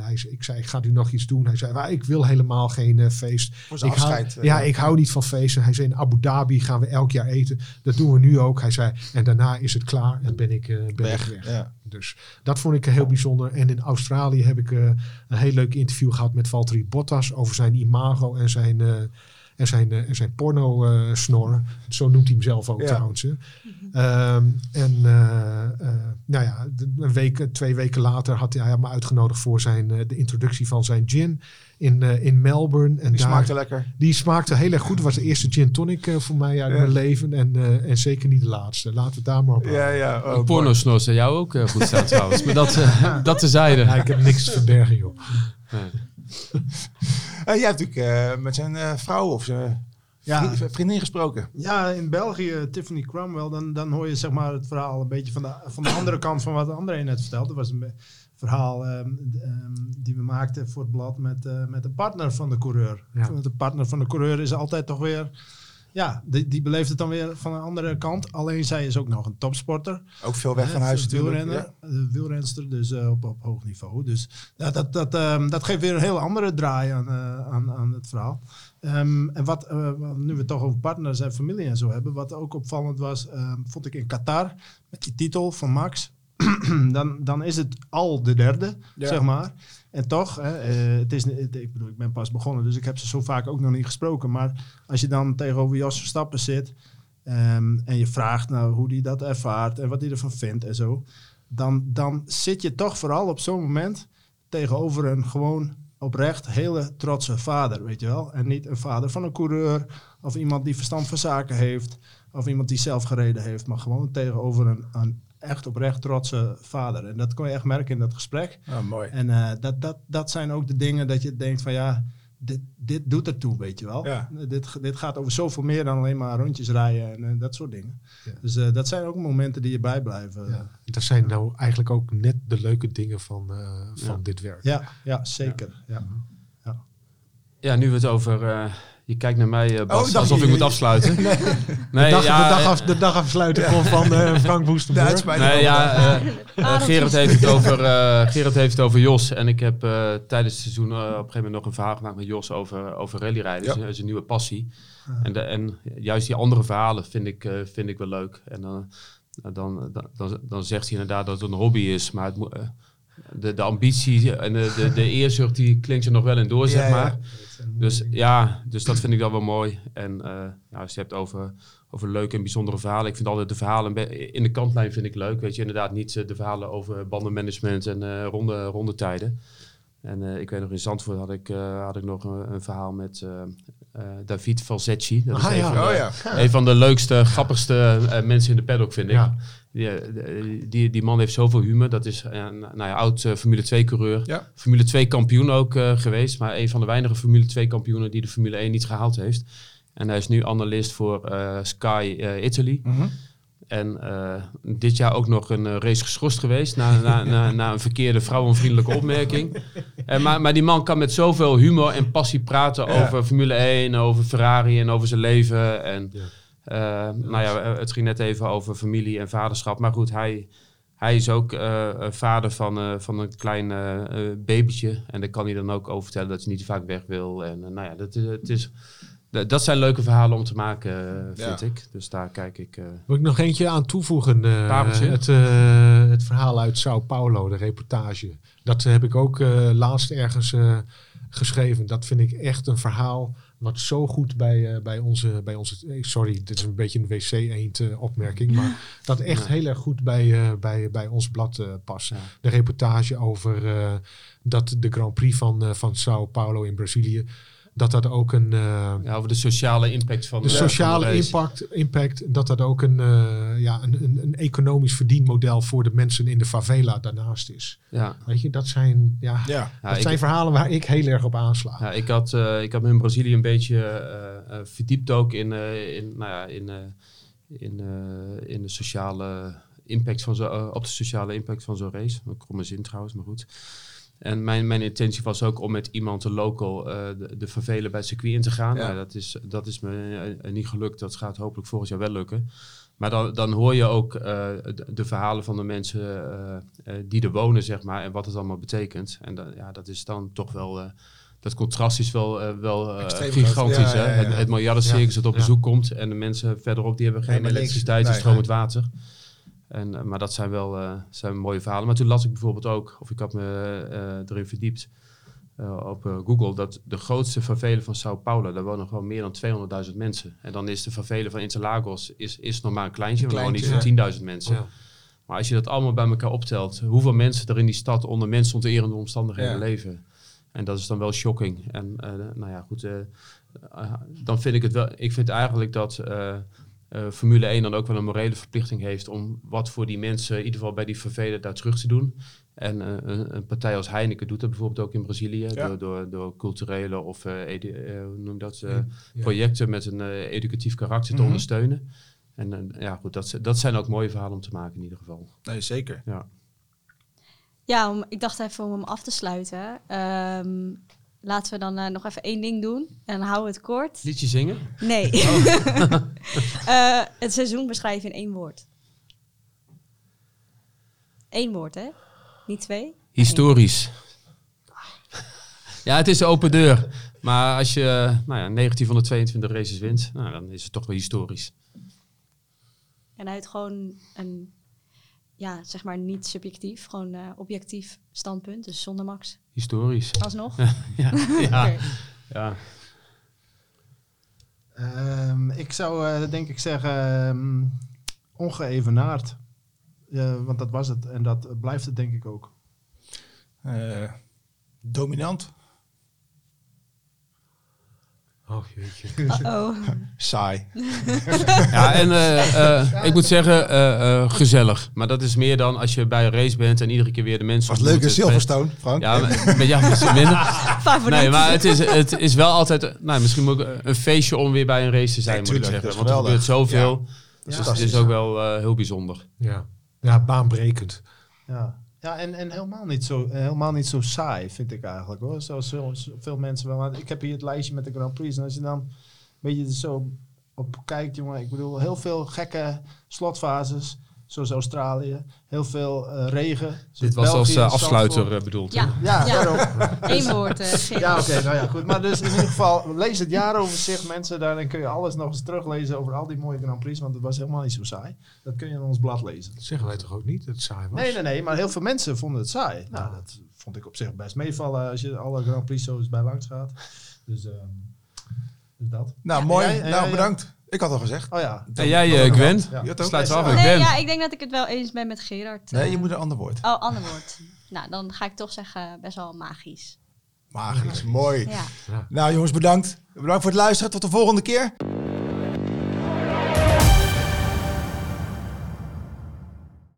Hij, zei- ik zei, gaat u nog iets doen? Hij zei, "Maar ik wil helemaal geen feest. Ik
afscheid.
ja, ik hou niet van feesten. Hij zei, in Abu Dhabi gaan we elk jaar eten. Dat doen we nu ook. Hij zei, en daarna is het klaar en ben ik, ben
weg.
ik weg.
Ja.
Dus dat vond ik heel bijzonder. En in Australië heb ik eh, een heel leuk interview gehad met Valtteri Bottas over zijn imago en zijn, eh, en zijn, eh, en zijn porno-snor. Zo noemt hij hem zelf ook
Ja.
trouwens. hè. Ehm, en eh, eh, nou ja, een week, twee weken later had hij me uitgenodigd voor zijn, eh, de introductie van zijn gin in, eh, in Melbourne. En
Die
daar-
smaakte lekker.
die smaakte heel erg goed. Het was de eerste gin tonic eh, voor mij uit
Ja.
mijn leven. En, eh, en zeker niet de laatste. Laten we het daar maar op.
Ja, ja. Oh,
pornosnor zou jou ook eh, goed staan trouwens. Maar dat, eh, dat tezijde.
Ja, ik heb niks te verbergen, joh.
Nee.
Eh, jij hebt natuurlijk eh, met zijn eh, vrouw of zijn
Ja.
vri- vriendin gesproken.
Ja, in België, Tiffany Cromwell, dan, dan hoor je zeg maar het verhaal een beetje van de, van de andere kant van wat André net vertelde. Dat was een verhaal ehm, die we maakten voor het blad met, eh, met de partner van de coureur.
Ja.
De partner van de coureur is altijd toch weer, ja, die, die beleeft het dan weer van een andere kant. Alleen zij is ook nog een topsporter.
Ook veel weg van huis natuurlijk.
wielrenner,
Ja.
een wielrenster, dus eh, op, op hoog niveau. Dus ja, dat, dat, ehm, dat geeft weer een heel andere draai aan, eh, aan, aan het verhaal. Ehm, en wat, eh, wat- nu we het toch over partners en familie en zo hebben, wat ook opvallend was, ehm, vond ik in Qatar, met die titel van Max, dan, dan is het al de derde,
Ja.
zeg maar. En toch, hè, eh, het is, ik bedoel, ik ben pas begonnen, dus ik heb ze zo vaak ook nog niet gesproken. Maar als je dan tegenover Jos Verstappen zit ehm, en je vraagt nou, hoe hij dat ervaart en wat hij ervan vindt en zo, dan, dan zit je toch vooral op zo'n moment tegenover een gewoon oprecht hele trotse vader, weet je wel. En niet een vader van een coureur of iemand die verstand van zaken heeft of iemand die zelf gereden heeft, maar gewoon tegenover een, een echt oprecht trotse vader. En dat kon je echt merken in dat gesprek.
Oh, mooi.
En eh, dat, dat, dat zijn ook de dingen dat je denkt van ja, dit, dit doet ertoe, weet je wel.
Ja.
Dit, dit gaat over zoveel meer dan alleen maar rondjes rijden en eh, dat soort dingen.
Ja.
Dus eh, dat zijn ook momenten die je bijblijven.
Ja. Dat zijn nou eigenlijk ook net de leuke dingen van, eh, van
Ja.
dit werk.
Ja, ja zeker. Ja.
Ja, nu we het over... je kijkt naar mij, eh, Bas,
Oh,
alsof ik moet afsluiten. Nee,
de, dag,
ja,
de, dag
eh,
af, de dag afsluiten van eh, Frank Woestenburg.
Nee, ja,
Adeltjes.
Gerard, heeft het over, eh, Gerard heeft het over Jos. En ik heb eh, tijdens het seizoen eh, op een gegeven moment nog een verhaal gemaakt met Jos over, over rallyrijden.
Ja.
Dat is een nieuwe passie. En, de, en juist die andere verhalen vind ik, eh, vind ik wel leuk. En dan, dan, dan, dan, dan zegt hij inderdaad dat het een hobby is. Maar het moet, de, de ambitie en de, de, de eerzucht die klinkt er nog wel in door, zeg maar. Dus ja, dus dat vind ik dan wel mooi. En ja, als je het hebt over, over leuke en bijzondere verhalen. Ik vind altijd de verhalen in de kantlijn vind ik leuk. Weet je, inderdaad niet eh, de verhalen over bandenmanagement en eh ronde, rondetijden. En ik weet nog in Zandvoort had ik, had ik nog een, een verhaal met David Falsecci. Dat is
Ah,
een,
ja.
van de,
Oh ja.
een van de leukste, grappigste eh, mensen in de paddock, vind ik.
Ja.
Die, eh, die, die man heeft zoveel humor. Dat is eh, een nou ja, oud eh, Formule 2 coureur.
Ja.
Formule 2 kampioen ook eh, geweest. Maar een van de weinige Formule 2 kampioenen die de Formule 1 niet gehaald heeft. En hij is nu analist voor eh, Sky eh, Italy.
Mhm.
En eh, dit jaar ook nog een eh, race geschorst geweest. Na, na, na, na een verkeerde vrouwenvriendelijke opmerking. En maar, maar die man kan met zoveel humor en passie praten
Ja.
over Formule 1, over Ferrari en over zijn leven. En
Ja.
eh, nou ja, eh, het ging net even over familie en vaderschap. Maar goed, hij, hij is ook eh, eh, vader van, eh, van een klein eh, eh, babytje. En daar kan hij dan ook over vertellen dat hij niet te vaak weg wil. En eh, nou ja, dat, is, het is, dat- dat zijn leuke verhalen om te maken, eh, vind
Ja.
ik. Dus daar kijk ik... eh,
Wil ik nog eentje aan toevoegen? eh, het, eh, het verhaal uit Sao Paulo, de reportage. Dat heb ik ook eh, laatst ergens eh, geschreven. Dat vind ik echt een verhaal wat zo goed bij, eh, bij onze... Bij onze eh, sorry, dit is een beetje een wc-eend eh, opmerking. Maar dat echt
Ja.
heel erg goed bij, eh, bij, bij ons blad eh, past.
Ja.
De reportage over eh, dat de Grand Prix van, eh, van Sao Paulo in Brazilië... Dat dat ook een, eh,
Ja, over de sociale impact van
de
van
sociale impact, impact, dat dat ook een, eh, ja, een, een, een economisch verdienmodel voor de mensen in de favela daarnaast is.
Ja.
Weet je, dat zijn, ja,
Ja.
Ja,
dat
ik-
zijn verhalen waar ik heel erg op aansla.
Ja, ik, had, eh, ik had me in Brazilië een beetje verdiept ook in, eh, in, nou ja, in, eh, in, eh, in de sociale impact van zo, op de sociale impact van zo'n race. Een kromme zin trouwens, maar goed. En mijn, mijn intentie was ook om met iemand, de local, eh, de, de vervelen bij het circuit in te gaan.
Ja.
Nou, dat, is, dat is me eh, niet gelukt. Dat gaat hopelijk volgend jaar wel lukken. Maar dan, dan hoor je ook eh, de, de verhalen van de mensen eh, eh, die er wonen, zeg maar, en wat het allemaal betekent. En dan, ja, dat is dan toch wel... eh, dat contrast is wel, eh, wel eh, gigantisch.
Ja,
hè?
ja.
Het, het miljardencircus dat op bezoek komt. En de mensen verderop die hebben geen elektriciteit en stromend water. En, eh, maar dat zijn wel eh, zijn mooie verhalen. Maar toen las ik bijvoorbeeld ook, of ik had me eh, erin verdiept op Google, dat de grootste favela van Sao Paulo, daar wonen gewoon meer dan 200.000 mensen. En dan is de favela van Interlagos is, is nog maar een kleintje,
kleintje,
niet van 10.000 mensen.
Ja.
Maar als je dat allemaal bij elkaar optelt, hoeveel mensen er in die stad onder mensonterende omstandigheden
Ja.
leven. En dat is dan wel shocking. En nou ja, goed, dan vind ik het wel, ik vind eigenlijk dat eh, Formule 1 dan ook wel een morele verplichting heeft om wat voor die mensen, in ieder geval bij die vervelen, daar terug te doen. En eh, een, een partij als Heineken doet dat bijvoorbeeld ook in Brazilië,
Ja.
door, door, door culturele of eh, edu- eh, hoe noem je dat,
Ja.
projecten met een educatief karakter te
Mhm.
ondersteunen. En ja, goed, dat, dat zijn ook mooie verhalen om te maken in ieder geval.
Nee, zeker.
Ja.
Ja, om, ik dacht even om hem af te sluiten. Ehm, laten we dan eh, nog even één ding doen. En we het kort.
Liedje zingen?
Nee.
Oh.
Eh, het seizoen beschrijven in één woord. Eén woord, hè? Niet twee?
Historisch. Ja, het is een open deur. Maar als je nou ja, 19 van de 22 races wint, nou, dan is het toch wel historisch.
En uit gewoon een, ja, zeg maar niet subjectief, gewoon eh, objectief standpunt. Dus zonder Max.
Historisch.
Alsnog?
Ja, ja, ja.
Ehm, ik zou eh, denk ik zeggen ehm, ongeëvenaard. Want dat was het en dat blijft het denk ik ook.
Eh, dominant.
Oh jeetje.
Uh-oh.
Saai.
ja en eh, eh, ik moet zeggen, eh, gezellig. Maar dat is meer dan als je bij een race bent en iedere keer weer de mensen...
Was leuk in. Silverstone, Frank.
Ja, jou is het minder. Nee, maar het is, het is wel altijd, nou, misschien ook een feestje om weer bij een race te zijn,
Nee,
moet ik zeggen. Want er gebeurt zoveel.
Dat is
Dus het is ook wel eh, heel bijzonder.
Ja. ja, baanbrekend.
Ja. Ja, en, en helemaal, niet zo, helemaal niet zo saai, vind ik eigenlijk hoor. Zoals zo, zo- veel mensen wel. Ik heb hier het lijstje met de Grand Prix. En als je dan een beetje zo op kijkt, jongen. Ik bedoel, heel veel gekke slotfases. Zoals Australië. Heel veel eh, regen.
Dit was als eh, afsluiter eh, bedoeld.
Ja?
Ja,
Ja.
daarom.
één woord. eh, Gerard.
Ja, oké, nou ja, goed. Maar dus in ieder geval, lees het jaaroverzicht, mensen. Daarin kun je alles nog eens teruglezen over al die mooie Grand Prix. Want het was helemaal niet zo saai. Dat kun je in ons blad lezen.
Dat zeggen wij toch ook niet, dat het saai was?
Nee, nee, nee. Maar heel veel mensen vonden het saai. Nou, dat vond ik op zich best meevallen als je alle Grand Prix zo eens bij langs gaat. Dus, ehm, dus dat.
Nou, mooi. Nou,
jij-
bedankt. Ik had al gezegd.
Oh ja.
En jij, eh, Gwen?
wel. Je
Sluit ze af,
Nee,
eh, Gwen.
ja, ik denk dat ik het wel eens ben met Gerard.
Nee,
eh.
je moet een ander woord.
Oh, ander woord. Nou, dan ga ik toch zeggen best wel magisch.
Magisch, mooi.
Ja.
Nou jongens, bedankt. Bedankt voor het luisteren. Tot de volgende keer.